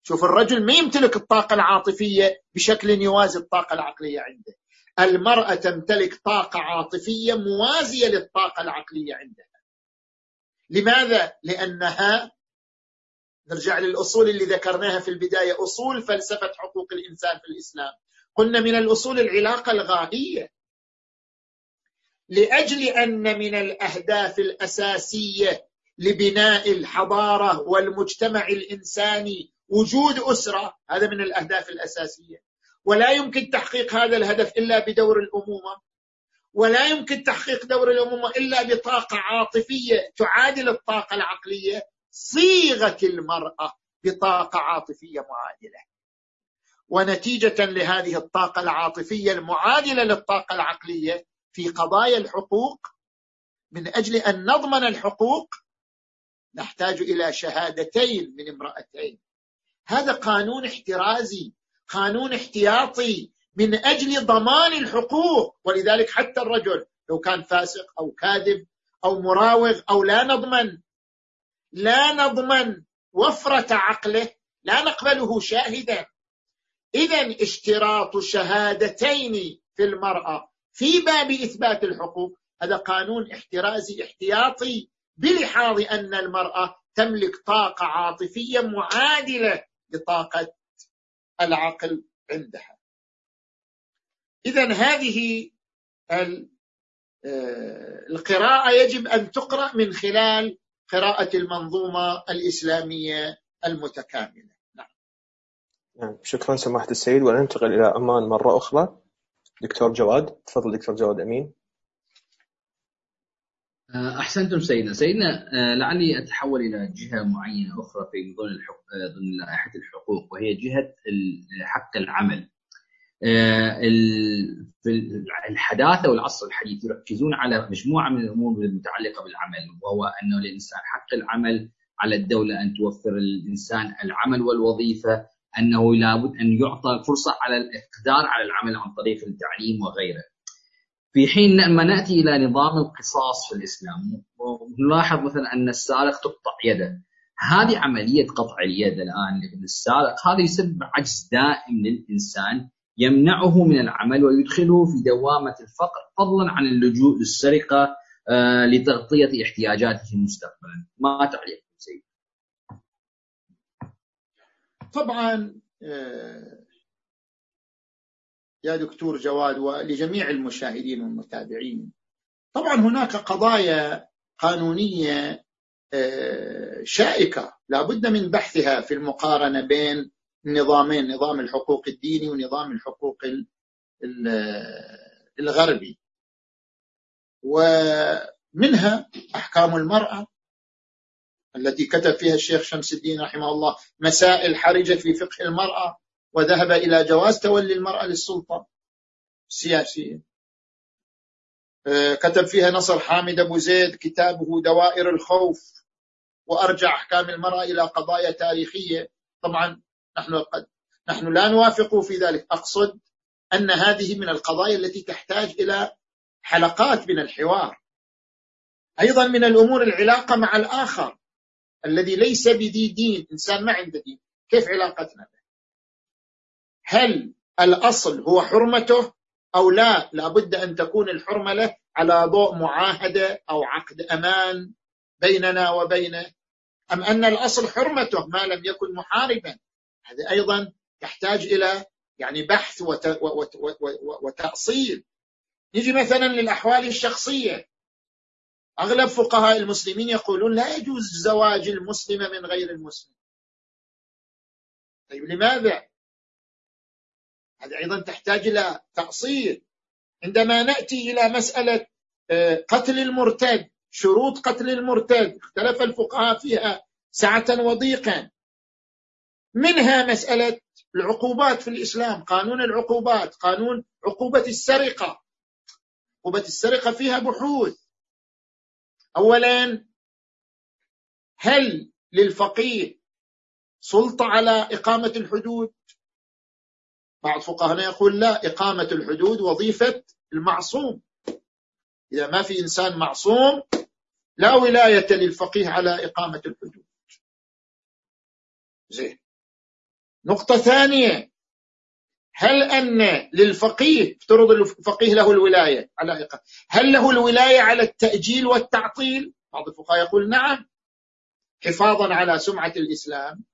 شوف الرجل ما يمتلك الطاقة العاطفية بشكل يوازي الطاقة العقلية عنده. المرأة تمتلك طاقة عاطفية موازية للطاقة العقلية عندها. لماذا؟ لأنها نرجع للأصول اللي ذكرناها في البداية أصول فلسفة حقوق الإنسان في الإسلام. قلنا من الأصول العلاقة الغائيه لأجل أن من الأهداف الأساسية لبناء الحضارة والمجتمع الإنساني. وجود أسرة هذا من الأهداف الأساسية. ولا يمكن تحقيق هذا الهدف إلا بدور الأمومة. ولا يمكن تحقيق دور الأمومة إلا بطاقة عاطفية تعادل الطاقة العقلية. صيغة المرأة بطاقة عاطفية معادلة. ونتيجة لهذه الطاقة العاطفية المعادلة للطاقة العقلية في قضايا الحقوق من أجل أن نضمن الحقوق نحتاج إلى شهادتين من امرأتين. هذا قانون احترازي قانون احتياطي من أجل ضمان الحقوق. ولذلك حتى الرجل لو كان فاسق أو كاذب أو مراوغ أو لا نضمن لا نضمن وفرة عقله لا نقبله شاهدا. اذا اشتراط شهادتين في المرأة في باب إثبات الحقوق هذا قانون احترازي احتياطي. بلحاظ أن المرأة تملك طاقة عاطفية معادلة لطاقة العقل عندها. اذا هذه آه، القراءة يجب أن تقرأ من خلال قراءة المنظومة الإسلامية المتكاملة. نعم. نعم. شكرا سماحة السيد. وننتقل إلى عمان مرة أخرى. دكتور جواد تفضل دكتور جواد أمين. أحسنتم سيدنا سيدنا آه، لعلي أتحول إلى جهة معينة أخرى في ضمن آه، ضمن لائحة الحقوق وهي جهة حق العمل في الحداثة والعصر الحديث يركزون على مجموعة من الأمور المتعلقة بالعمل وهو انه للانسان حق العمل على الدولة أن توفر للانسان العمل والوظيفة أنه لابد أن يعطى الفرصه على الإقدار على العمل عن طريق التعليم وغيره. في حين لما نأتي إلى نظام القصاص في الإسلام ونلاحظ مثلا أن السارق تقطع يده. هذه عملية قطع اليد الآن للسارق هذا يسبب عجز دائم للإنسان يمنعه من العمل ويدخله في دوامة الفقر فضلا عن اللجوء للسرقة آه، لتغطية احتياجاته مستقبلا. ما تعليق سيد طبعا يا دكتور جواد ولجميع المشاهدين والمتابعين. طبعا هناك قضايا قانونية شائكة. لا بد من بحثها في المقارنة بين النظامين نظام الحقوق الديني ونظام الحقوق الغربي. ومنها أحكام المرأة التي كتب فيها الشيخ شمس الدين رحمه الله مسائل حرجة في فقه المرأة. وذهب إلى جواز تولي المرأة للسلطة. السياسيه كتب فيها نصر حامد أبو زيد كتابه دوائر الخوف وأرجع أحكام المرأة إلى قضايا تاريخية. طبعا نحن قد نحن لا نوافق في ذلك. أقصد أن هذه من القضايا التي تحتاج إلى حلقات من الحوار. أيضا من الأمور العلاقة مع الآخر الذي ليس بذي دين. إنسان ما عنده دين. كيف علاقتنا؟ هل الأصل هو حرمته أو لا؟ لابد أن تكون الحرمة له على ضوء معاهدة أو عقد أمان بيننا وبينه أم أن الأصل حرمته ما لم يكن محاربا؟ هذا أيضا يحتاج إلى يعني بحث وتأصيل. نجي مثلا للأحوال الشخصية. أغلب فقهاء المسلمين يقولون لا يجوز زواج المسلمه من غير المسلم. طيب لماذا؟ هذه أيضا تحتاج إلى تأصيل. عندما نأتي إلى مسألة آه، قتل المرتد شروط قتل المرتد اختلف الفقهاء فيها سعه وضيقا. منها مسألة العقوبات في الإسلام قانون العقوبات قانون عقوبة السرقة. عقوبة السرقة فيها بحوث. اولا هل للفقيه سلطة على إقامة الحدود؟ بعض فقهاء يقول لا إقامة الحدود وظيفة المعصوم. إذا ما في إنسان معصوم لا ولاية للفقيه على إقامة الحدود. زين. نقطة ثانية. هل أن للفقيه افترض الفقيه له الولاية على إقامة هل له الولاية على التأجيل والتعطيل؟ بعض الفقهاء يقول نعم. حفاظا على سمعة الإسلام.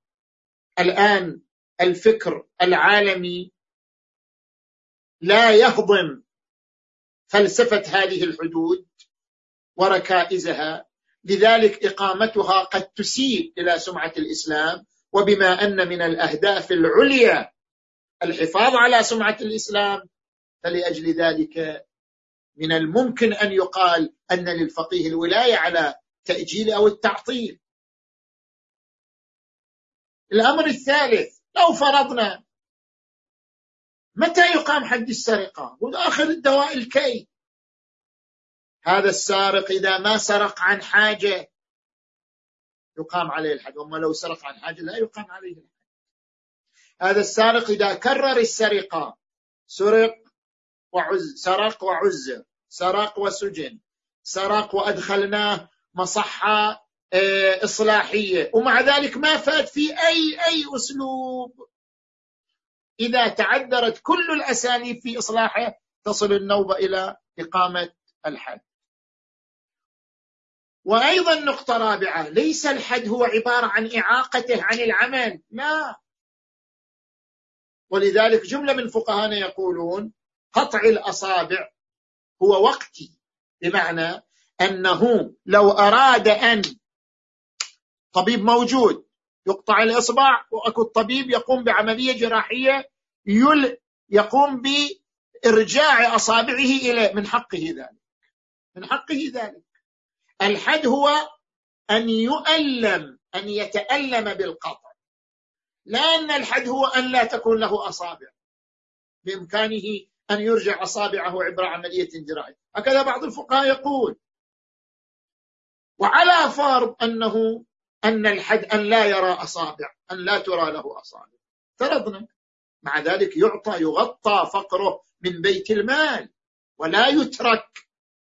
الآن الفكر العالمي لا يهضم فلسفة هذه الحدود وركائزها. لذلك إقامتها قد تسيء إلى سمعة الإسلام وبما أن من الأهداف العليا الحفاظ على سمعة الإسلام فلأجل ذلك من الممكن أن يقال أن للفقيه الولاية على تأجيل أو التعطيل. الأمر الثالث لو فرضنا متى يقام حد السرقة؟ واخر الدواء الكي. هذا السارق إذا ما سرق عن حاجة يقام عليه الحد وما لو سرق عن حاجة لا يقام عليه الحد هذا السارق إذا كرر السرقة سرق وعز سرق وعزر سرق وسجن سرق وأدخلناه مصحة آه، إصلاحية ومع ذلك ما فات في أي أي أسلوب. إذا تعذرت كل الأساليب في إصلاحه تصل النوبة إلى إقامة الحد. وأيضا نقطة رابعة ليس الحد هو عبارة عن إعاقته عن العمل لا. ولذلك جملة من فقهانا يقولون قطع الأصابع هو وقتي بمعنى أنه لو أراد أن طبيب موجود يقطع الإصبع وأكو الطبيب يقوم بعملية جراحية يل يقوم بإرجاع أصابعه إلى من حقه ذلك. من حقه ذلك. الحد هو أن يؤلم أن يتألم بالقطع. لا أن الحد هو أن لا تكون له أصابع. بإمكانه أن يرجع أصابعه عبر عملية جراحية. هكذا بعض الفقهاء يقول. وعلى فرض أنه أن الحد أن لا يرى أصابع أن لا ترى له أصابع. افترضنا مع ذلك يعطى يغطى فقره من بيت المال ولا يترك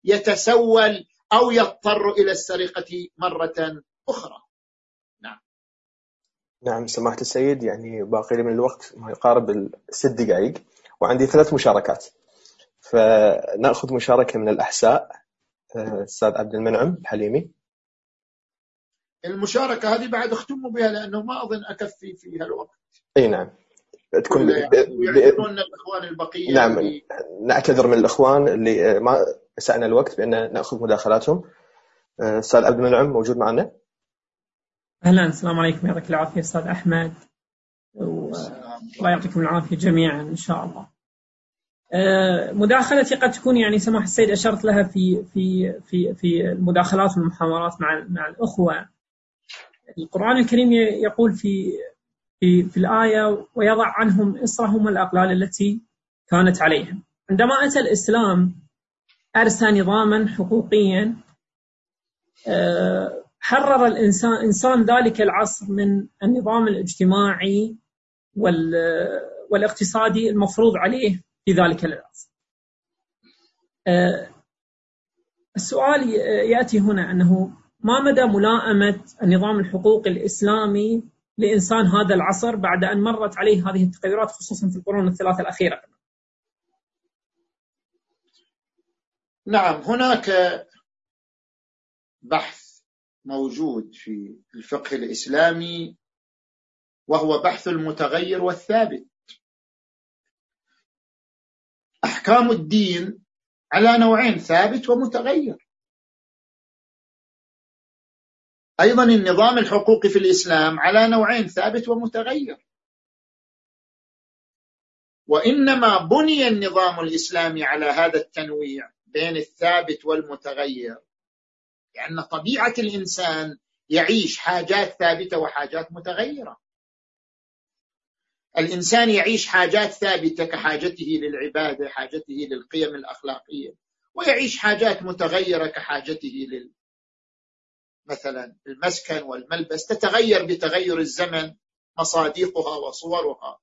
يتسول أو يضطر إلى السرقة مرة أخرى. نعم. سماحة السيد يعني باقي لي من الوقت ما يقارب الست دقائق وعندي ثلاث مشاركات. فنأخذ مشاركة من الأحساء الاستاذ عبد المنعم الحليمي. المشاركة هذه بعد اختموا بها لأنه ما أظن أكفي فيها الوقت. إي نعم. تكون ويعتذرون الأخوان البقية نعم. نعتذر من الإخوان اللي ما سعنا الوقت بأن نأخذ مداخلاتهم. أستاذ عبد المنعم موجود معنا؟ أهلا. السلام عليكم. يعطيك العافية أستاذ أحمد. والله يعطيكم العافية جميعا إن شاء الله. آه، مداخلتي قد تكون يعني سماح السيد أشرت لها في في في في المداخلات والمحاورات مع مع الأخوة. القرآن الكريم يقول في في في الآية ويضع عنهم إصرهم والاغلال التي كانت عليهم. عندما أتى الإسلام أرسى نظاما حقوقيا آه، حرر الإنسان إنسان ذلك العصر من النظام الاجتماعي والاقتصادي المفروض عليه في ذلك العصر. آه، السؤال يأتي هنا أنه ما مدى ملائمة النظام الحقوقي الإسلامي لإنسان هذا العصر بعد أن مرت عليه هذه التغيرات خصوصا في القرون الثلاثة الأخيرة. نعم هناك بحث موجود في الفقه الإسلامي وهو بحث المتغير والثابت أحكام الدين على نوعين ثابت ومتغير أيضا النظام الحقوقي في الإسلام على نوعين ثابت ومتغير. وإنما بني النظام الإسلامي على هذا التنويع بين الثابت والمتغير لأن طبيعة الإنسان يعيش حاجات ثابتة وحاجات متغيرة. الإنسان يعيش حاجات ثابتة كحاجته للعبادة حاجته للقيم الأخلاقية ويعيش حاجات متغيرة كحاجته لل مثلا المسكن والملبس تتغير بتغير الزمن مصاديقها وصورها.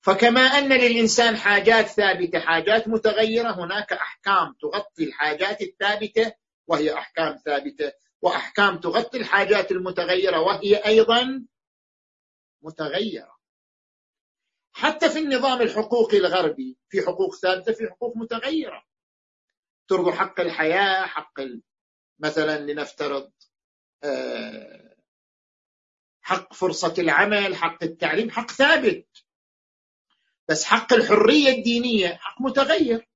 فكما أن للإنسان حاجات ثابتة حاجات متغيرة هناك أحكام تغطي الحاجات الثابتة وهي أحكام ثابتة وأحكام تغطي الحاجات المتغيرة وهي أيضا متغيرة. حتى في النظام الحقوقي الغربي في حقوق ثابتة في حقوق متغيرة. ترضوا حق الحياة حق مثلا لنفترض آه، حق فرصة العمل حق التعليم حق ثابت. بس حق الحرية الدينية حق متغير.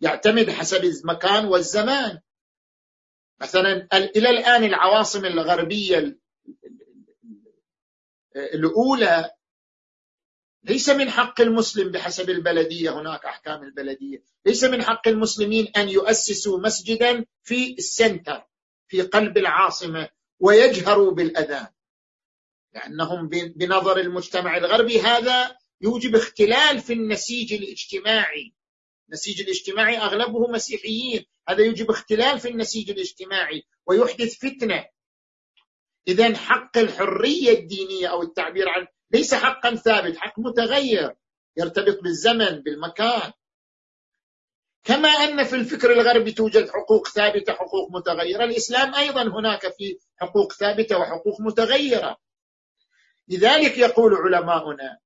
يعتمد حسب المكان والزمان. مثلا إلى الآن العواصم الغربية الأولى ليس من حق المسلم بحسب البلدية هناك أحكام البلدية، ليس من حق المسلمين أن يؤسسوا مسجدا في السنتر في قلب العاصمة ويجهروا بالأذان. لأنهم بنظر المجتمع الغربي هذا يوجب اختلال في النسيج الاجتماعي. النسيج الاجتماعي أغلبه مسيحيين، هذا يوجب اختلال في النسيج الاجتماعي ويحدث فتنة. اذا حق الحرية الدينية أو التعبير عن ليس حقا ثابت حق متغير يرتبط بالزمن بالمكان. كما أن في الفكر الغربي توجد حقوق ثابتة حقوق متغيرة. الإسلام أيضا هناك في حقوق ثابتة وحقوق متغيرة. لذلك يقول علماؤنا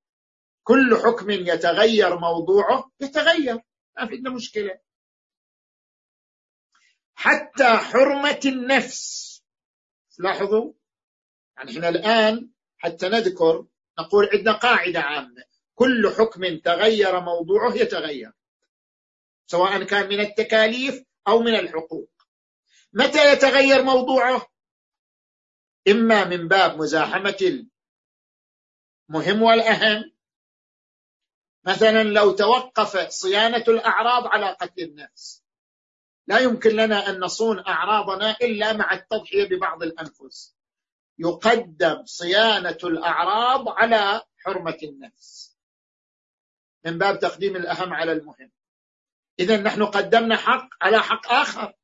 كل حكم يتغير موضوعه يتغير ما في عندنا مشكلة. حتى حرمة النفس لاحظوا يعني إحنا الآن حتى نذكر نقول عندنا قاعدة عامة. كل حكم تغير موضوعه يتغير سواء كان من التكاليف أو من الحقوق. متى يتغير موضوعه؟ إما من باب مزاحمة المهم والأهم. مثلا لو توقف صيانة الأعراض على قتل الناس لا يمكن لنا أن نصون أعراضنا إلا مع التضحية ببعض الأنفس. يقدم صيانة الأعراض على حرمة النفس. من باب تقديم الأهم على المهم. إذا نحن قدمنا حق على حق آخر.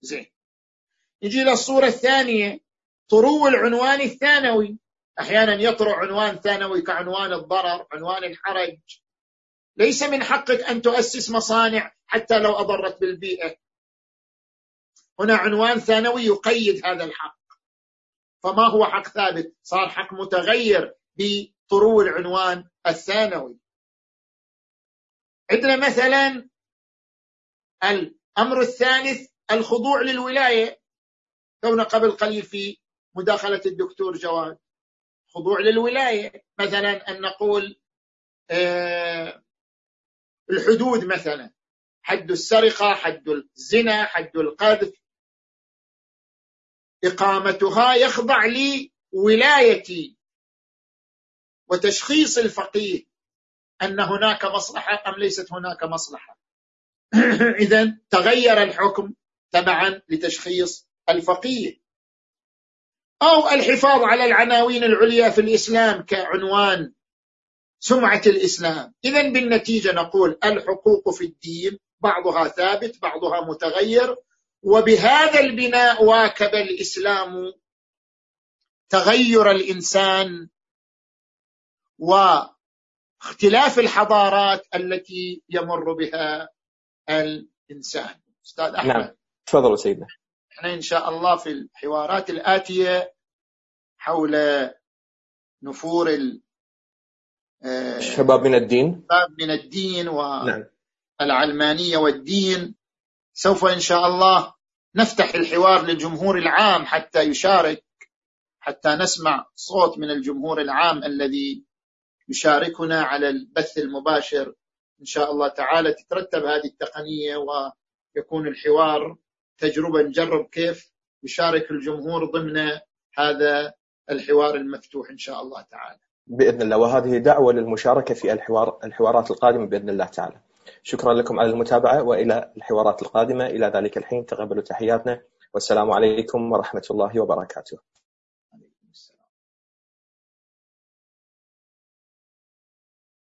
زين. نجي للصورة الثانية طرو العنوان الثانوي. أحيانا يطرأ عنوان ثانوي كعنوان الضرر عنوان الحرج. ليس من حقك أن تؤسس مصانع حتى لو أضرت بالبيئة. هنا عنوان ثانوي يقيد هذا الحق. فما هو حق ثابت؟ صار حق متغير بطرو العنوان الثانوي. عندنا مثلا الأمر الثالث الخضوع للولاية. كون قبل قليل في مداخلة الدكتور جواد. خضوع للولاية. مثلا أن نقول آه، الحدود مثلا. حد السرقة حد الزنا حد القذف. إقامتها يخضع لولايتي وتشخيص الفقيه أن هناك مصلحة أم ليست هناك مصلحة. إذا تغير الحكم تبعا لتشخيص الفقيه. أو الحفاظ على العناوين العليا في الإسلام كعنوان سمعة الإسلام. إذا بالنتيجة نقول الحقوق في الدين بعضها ثابت بعضها متغير وبهذا البناء واكب الإسلام تغير الإنسان واختلاف الحضارات التي يمر بها الإنسان. أستاذ أحمد. نعم. تفضل سيدنا. إحنا إن شاء الله في الحوارات الآتية حول نفور الشباب من الدين. الشباب من الدين نعم. والعلمانية والدين سوف إن شاء الله نفتح الحوار للجمهور العام حتى يشارك حتى نسمع صوت من الجمهور العام الذي يشاركنا على البث المباشر. إن شاء الله تعالى تترتب هذه التقنية ويكون الحوار تجربة نجرب كيف يشارك الجمهور ضمن هذا الحوار المفتوح إن شاء الله تعالى. بإذن الله. وهذه دعوة للمشاركة في الحوار الحوارات القادمة بإذن الله تعالى. شكرا لكم على المتابعة وإلى الحوارات القادمة إلى ذلك الحين تقبلوا تحياتنا والسلام عليكم ورحمة الله وبركاته.